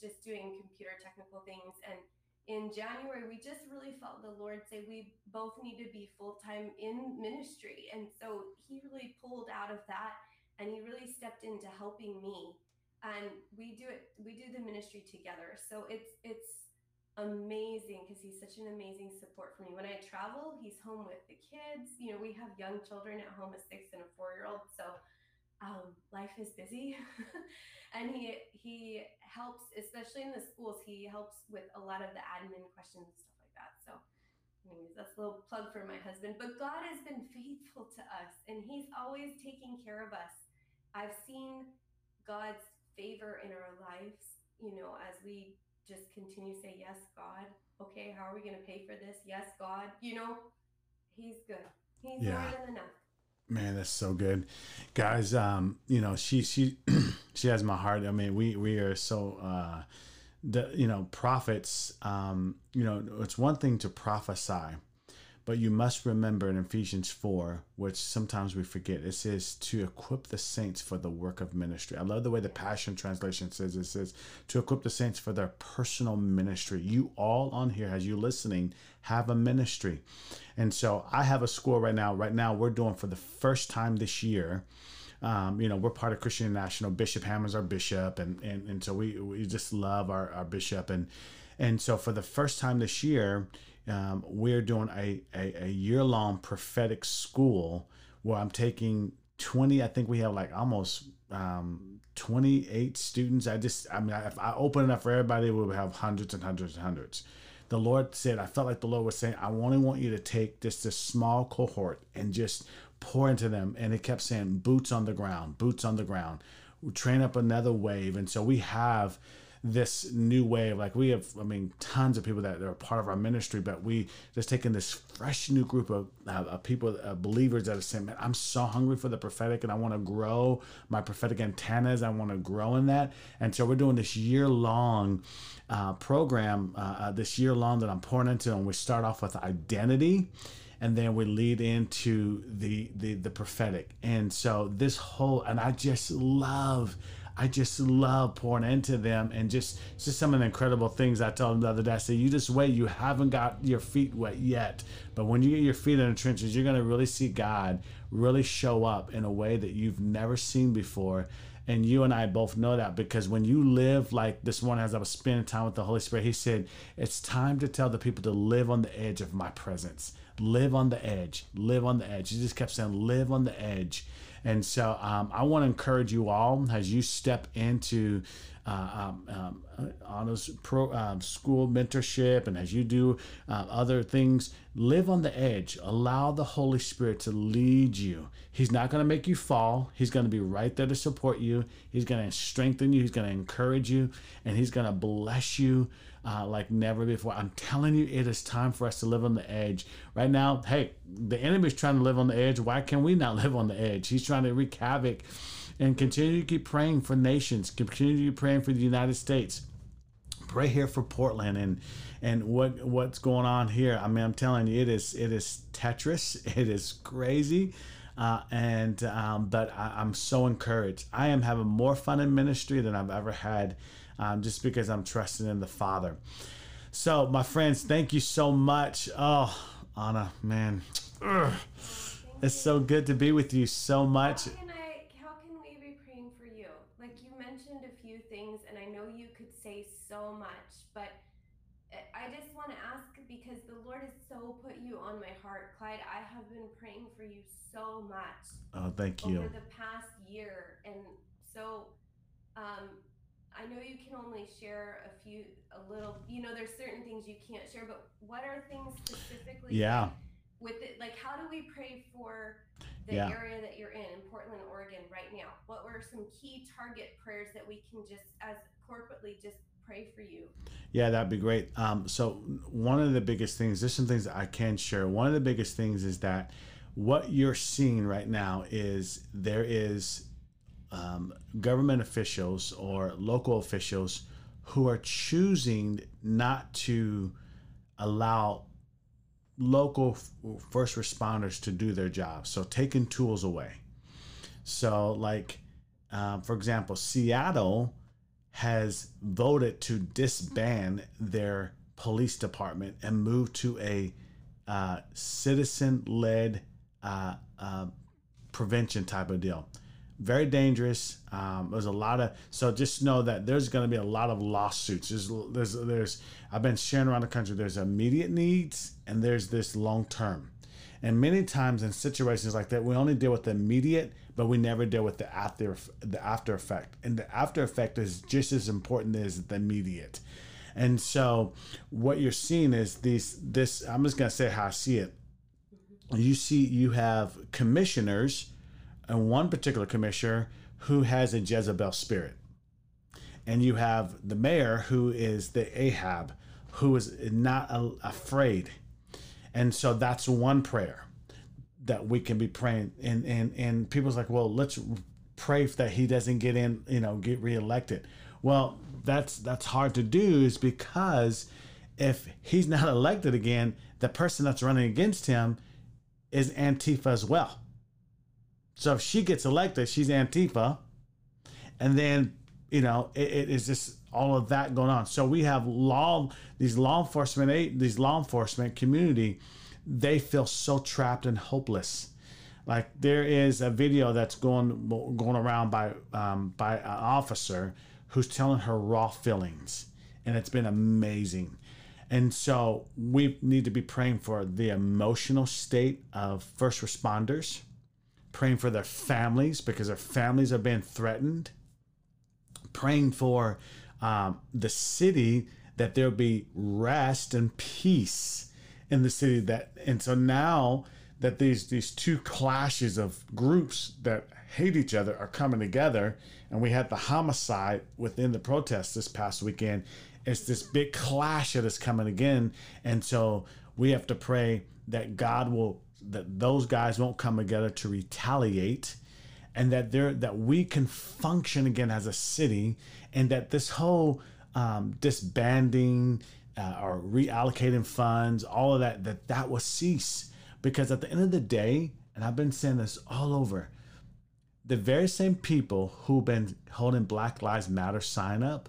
just doing computer technical things. And in January, we just really felt the Lord say we both need to be full time in ministry, and so he really pulled out of that and he really stepped into helping me. And we do it we do the ministry together. So it's it's amazing because he's such an amazing support for me. When i travel he's home with the kids. You know we have young children at home a six and a four year old so um, life is busy and he he helps especially in the schools he helps with a lot of the admin questions and stuff like that so anyways that's a little plug for my husband but god has been faithful to us and he's always taking care of us I've seen God's favor in our lives, you know, as we just continue to say, Yes, God. Okay, how are we going to pay for this? Yes, God. You know, He's good. He's yeah. more than enough. Man, that's so good, guys. Um, you know, she she she has my heart. I mean, we we are so uh, the you know prophets. Um, you know, it's one thing to prophesy but you must remember in Ephesians 4, which sometimes we forget, it says to equip the saints for the work of ministry. I love the way the Passion Translation says it says to equip the saints for their personal ministry. You all on here, as you listening, have a ministry. And so I have a school right now. Right now, we're doing for the first time this year. Um, you know, we're part of Christian International. Bishop Hamon's our bishop, and and, and so we we just love our, our bishop. And and so for the first time this year, um, we're doing a, a, a year long prophetic school where I'm taking 20, I think we have like almost um, 28 students. I just, I mean, if I open it up for everybody, we would have hundreds and hundreds and hundreds. The Lord said, I felt like the Lord was saying, I only want you to take just this small cohort and just pour into them. And it kept saying, boots on the ground, boots on the ground. Train up another wave. And so we have this new wave. Like we have, I mean, tons of people that are part of our ministry, but we just taking this fresh new group of, of people, uh, believers that are saying, man, I'm so hungry for the prophetic and I want to grow my prophetic antennas. I want to grow in that. And so we're doing this year long uh, program, uh, uh, this year long that I'm pouring into. And we start off with identity and then we lead into the the the prophetic and so this whole and i just love I just love pouring into them and just just some of the incredible things I told them the other day. I said, you just wait, you haven't got your feet wet yet. But when you get your feet in the trenches, you're gonna really see God really show up in a way that you've never seen before. And you and I both know that because when you live like this morning, as I was spending time with the Holy Spirit, He said, It's time to tell the people to live on the edge of my presence. Live on the edge. Live on the edge. He just kept saying, Live on the edge. And so um, I want to encourage you all as you step into uh, um, um, honors pro, um, school mentorship and as you do uh, other things, live on the edge. Allow the Holy Spirit to lead you. He's not going to make you fall. He's going to be right there to support you. He's going to strengthen you. He's going to encourage you, and He's going to bless you uh, like never before. I'm telling you, it is time for us to live on the edge. Right now, hey, the enemy's trying to live on the edge. Why can we not live on the edge? He's trying to wreak havoc and continue to keep praying for nations, continue to keep praying for the United States. Pray here for Portland and and what what's going on here. I mean, I'm telling you, it is it is Tetris. It is crazy. Uh, and um, but I, am so encouraged. I am having more fun in ministry than I've ever had, um, just because I'm trusting in the Father. So, my friends, thank you so much. Oh, Anna, man, Ugh. it's so good to be with you so much. How can I? How can we be praying for you? Like you mentioned a few things, and I know you could say so much, but I just want to ask because the Lord has so put you on my heart, Clyde. I have been praying for you so much. Oh, thank you. Over the past year, and so um, I know you can only share a few, a little. You know, there's certain things you can't share, but what are things specifically? Yeah. With it, like, how do we pray for the yeah. area that you're in, in Portland, Oregon, right now? What were some key target prayers that we can just, as corporately, just pray for you. Yeah, that'd be great. Um, so one of the biggest things, there's some things that I can share. One of the biggest things is that what you're seeing right now is there is um, government officials or local officials who are choosing not to allow local first responders to do their jobs. So taking tools away. So, like, um, for example, Seattle has voted to disband their police department and move to a uh, citizen led uh, uh, prevention type of deal. Very dangerous. Um, there's a lot of so just know that there's going to be a lot of lawsuits. There's, there's there's I've been sharing around the country. There's immediate needs and there's this long term. And many times in situations like that, we only deal with the immediate, but we never deal with the after the after effect. And the after effect is just as important as the immediate. And so what you're seeing is these this I'm just gonna say how I see it. You see you have commissioners and one particular commissioner who has a Jezebel spirit. And you have the mayor who is the Ahab, who is not afraid and so that's one prayer that we can be praying. And and and people's like, well, let's pray that he doesn't get in, you know, get reelected. Well, that's that's hard to do is because if he's not elected again, the person that's running against him is Antifa as well. So if she gets elected, she's Antifa. And then, you know, it, it is just all of that going on. So we have law, these law enforcement, these law enforcement community, they feel so trapped and hopeless. Like there is a video that's going going around by um, by an officer who's telling her raw feelings, and it's been amazing. And so we need to be praying for the emotional state of first responders, praying for their families because their families are being threatened, praying for um, the city that there'll be rest and peace in the city that and so now that these these two clashes of groups that hate each other are coming together and we had the homicide within the protests this past weekend it's this big clash that is coming again and so we have to pray that god will that those guys won't come together to retaliate and that there that we can function again as a city and that this whole um, disbanding uh, or reallocating funds all of that that that will cease because at the end of the day and i've been saying this all over the very same people who've been holding Black Lives Matter sign up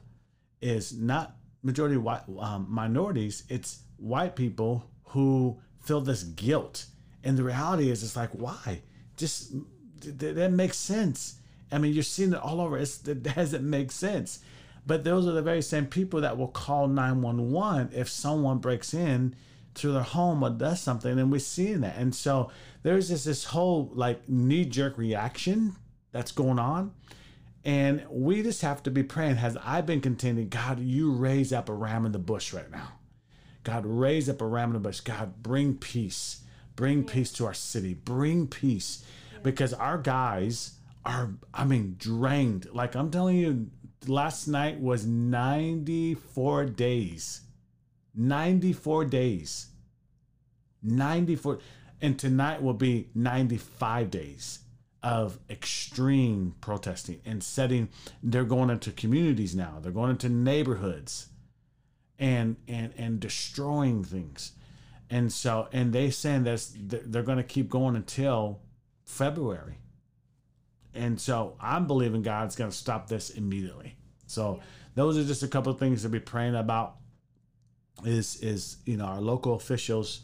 is not majority white um, minorities. It's white people who feel this guilt, and the reality is, it's like why? Just that makes sense. I mean, you're seeing it all over. It's, it doesn't make sense. But those are the very same people that will call 911 if someone breaks in to their home or does something, and we're seeing that. And so there's this this whole like knee jerk reaction that's going on. And we just have to be praying. Has I been contending, God, you raise up a ram in the bush right now. God, raise up a ram in the bush. God, bring peace. Bring peace to our city. Bring peace. Because our guys are, I mean, drained. Like I'm telling you, last night was 94 days. 94 days. 94 and tonight will be 95 days of extreme protesting and setting they're going into communities now they're going into neighborhoods and and and destroying things and so and they saying this they're going to keep going until february. And so i'm believing god's going to stop this immediately. So those are just a couple of things to be praying about. Is is you know our local officials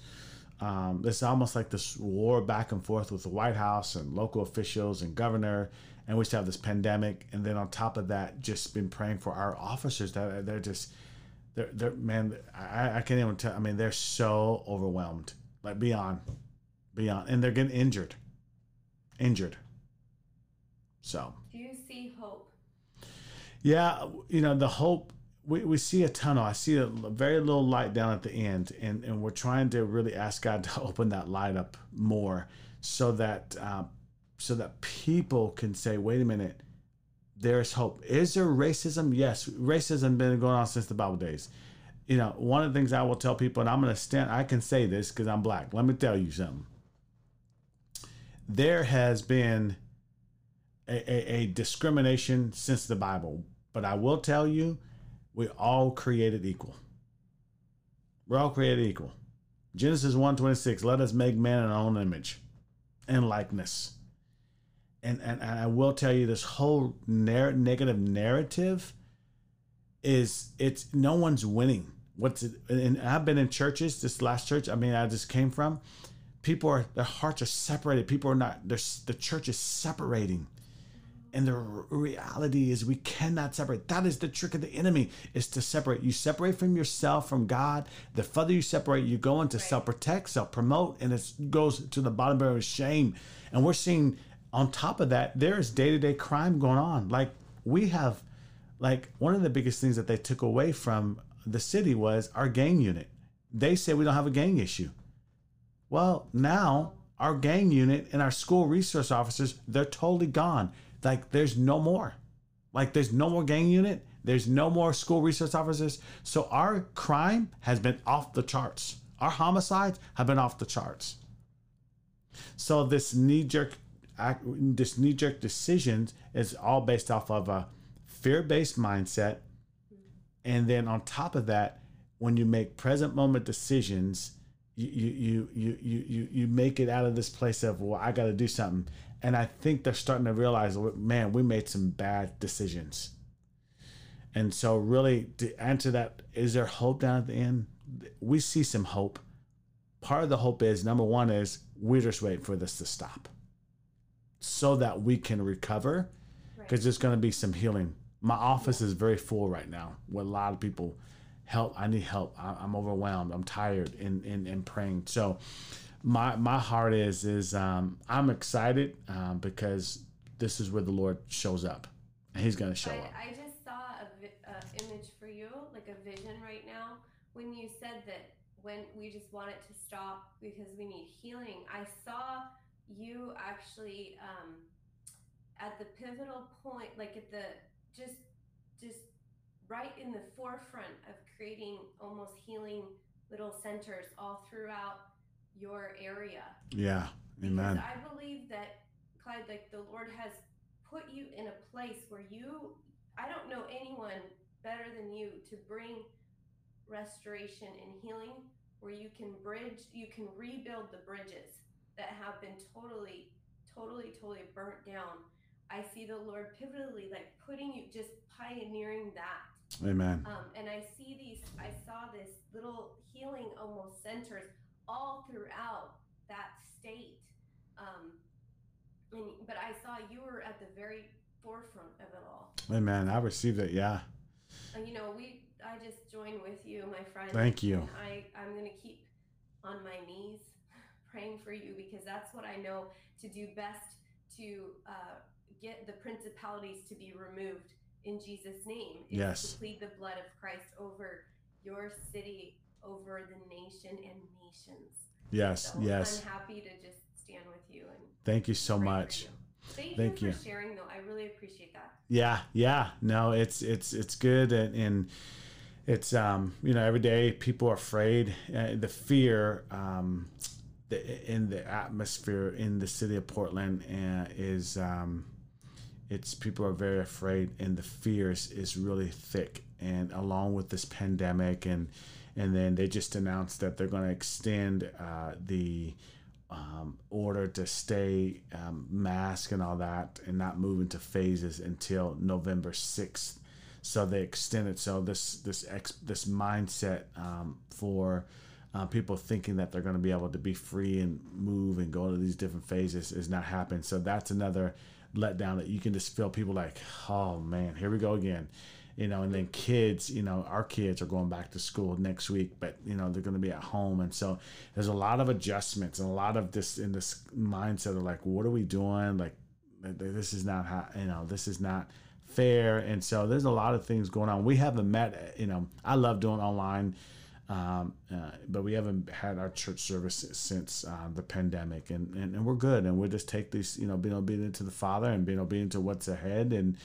um, it's almost like this war back and forth with the White House and local officials and governor, and we still have this pandemic. And then on top of that, just been praying for our officers that they're just, they're, they're man, I, I can't even tell. I mean, they're so overwhelmed, like beyond, beyond, and they're getting injured, injured. So. Do you see hope? Yeah, you know the hope we, we see a tunnel. I see a very little light down at the end, and, and we're trying to really ask God to open that light up more, so that uh, so that people can say, "Wait a minute, there's hope." Is there racism? Yes, racism been going on since the Bible days. You know, one of the things I will tell people, and I'm going to stand. I can say this because I'm black. Let me tell you something. There has been a, a, a discrimination since the Bible, but I will tell you we all created equal. We're all created equal. Genesis 1:26, let us make man in our own image and likeness. And, and, and I will tell you this whole narr- negative narrative is it's no one's winning. What's it, and I've been in churches, this last church, I mean, I just came from. People are, their hearts are separated. People are not, the church is separating and the reality is we cannot separate. That is the trick of the enemy is to separate. You separate from yourself, from God. The further you separate, you go into right. self-protect, self-promote, and it goes to the bottom of shame. And we're seeing on top of that, there is day-to-day crime going on. Like we have like one of the biggest things that they took away from the city was our gang unit. They said we don't have a gang issue. Well, now our gang unit and our school resource officers, they're totally gone like there's no more. Like there's no more gang unit. There's no more school resource officers. So our crime has been off the charts. Our homicides have been off the charts. So this knee jerk, this knee jerk decisions is all based off of a fear based mindset, and then on top of that, when you make present moment decisions, you you you you you you make it out of this place of well I got to do something, and I think they're starting to realize, man, we made some bad decisions. And so, really, to answer that, is there hope down at the end? We see some hope. Part of the hope is number one is we're just waiting for this to stop, so that we can recover, because right. there's going to be some healing. My office is very full right now with a lot of people. Help! I need help. I'm overwhelmed. I'm tired and and, and praying. So, my my heart is is um, I'm excited um, because this is where the Lord shows up, and He's going to show I, up. I just saw a, vi- a image for you, like a vision right now, when you said that when we just want it to stop because we need healing. I saw you actually um, at the pivotal point, like at the just just right in the forefront of creating almost healing little centers all throughout your area. Yeah. Amen. Because I believe that Clyde, like the Lord has put you in a place where you I don't know anyone better than you to bring restoration and healing where you can bridge, you can rebuild the bridges that have been totally, totally, totally burnt down I see the Lord pivotally like putting you just pioneering that. Amen. Um, and I see these, I saw this little healing almost centers all throughout that state. Um, and, but I saw you were at the very forefront of it all. Amen. I received it. Yeah. And you know, we, I just join with you, my friend. Thank you. I, I'm going to keep on my knees praying for you because that's what I know to do best to uh, get the principalities to be removed in Jesus' name. Yes. To plead the blood of Christ over your city, over the nation and nations. Yes. So Yes. I'm happy to just stand with you and Thank you so much. you. Thank, Thank you you. for sharing, though. I really appreciate that. Yeah, yeah. No, it's it's it's good and, and it's um you know every day people are afraid. Uh, the fear um the, in the atmosphere in the city of Portland is um it's people are very afraid and the fears is really thick and along with this pandemic and and then they just announced that they're going to extend uh, the um, order to stay um, mask and all that and not move into phases until November 6th. So they extended. So this this ex, this mindset um, for uh, people thinking that they're going to be able to be free and move and go to these different phases is not happening. So that's another letdown that you can just feel people like, oh man, here we go again you know, and then kids, you know, our kids are going back to school next week, but you know, they're going to be at home. And so there's a lot of adjustments and a lot of this in this mindset of like, what are we doing? Like, this is not how, you know, this is not fair. And so there's a lot of things going on. We haven't met, you know, I love doing online. Um, uh, but we haven't had our church service since uh, the pandemic, and, and, and we're good. And we'll just take these, you know, being obedient to the Father and being obedient to what's ahead, and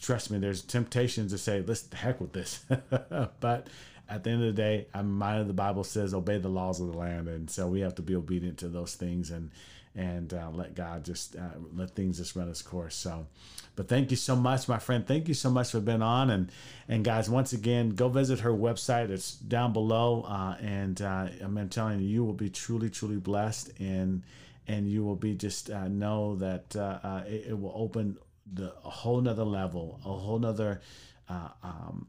trust me, there's temptations to say, let's heck with this. but at the end of the day, I'm reminded the Bible says, obey the laws of the land. And so we have to be obedient to those things and, and uh, let God just uh, let things just run its course. So, but thank you so much, my friend. Thank you so much for being on. And, and guys, once again, go visit her website. It's down below. Uh, and uh, I'm telling you, you will be truly, truly blessed. And, and you will be just uh, know that uh, it, it will open the a whole nother level, a whole nother, um,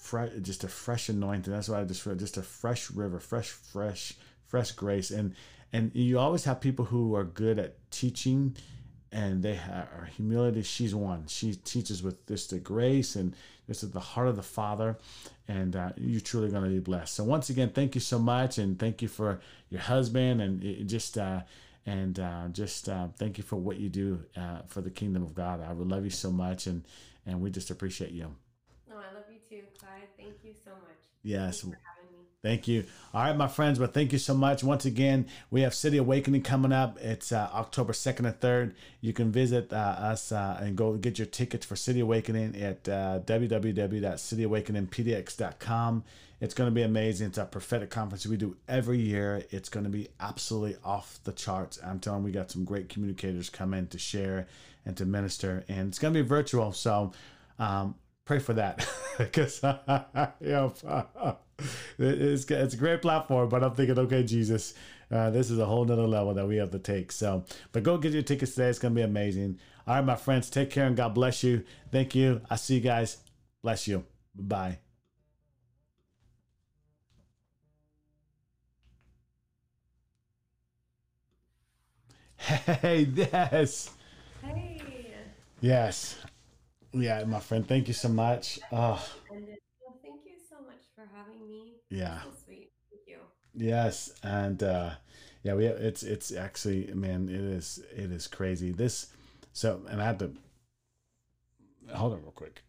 fresh, just a fresh anointing. That's why I just just a fresh river, fresh, fresh, fresh grace. And and you always have people who are good at teaching, and they are humility. She's one. She teaches with just the grace and this is the heart of the Father, and uh, you're truly going to be blessed. So once again, thank you so much, and thank you for your husband, and just. Uh, and uh, just uh, thank you for what you do uh, for the kingdom of God. I would love you so much, and and we just appreciate you. No, I love you too, Clyde. Thank you so much. Yes. Thank you for having me. Thank you. All right, my friends. Well, thank you so much. Once again, we have City Awakening coming up. It's uh, October 2nd and 3rd. You can visit uh, us uh, and go get your tickets for City Awakening at uh, www.cityawakeningpdx.com. It's going to be amazing. It's a prophetic conference we do every year. It's going to be absolutely off the charts. I'm telling you, we got some great communicators come in to share and to minister, and it's going to be virtual. So, um, pray for that. Because you know it's, it's a great platform but i'm thinking okay jesus uh, this is a whole nother level that we have to take. So but go get your tickets today. It's gonna be amazing. All right my friends take care and god bless you. Thank you. I see you guys. Bless you. Bye. Hey yes. Hey. yes yeah my friend thank you so much oh And uh, well, thank you so much for having me. Yeah. So sweet. Thank you. Yes, and uh, yeah, we it's it's actually man, it is it is crazy. This so and I had to hold on real quick.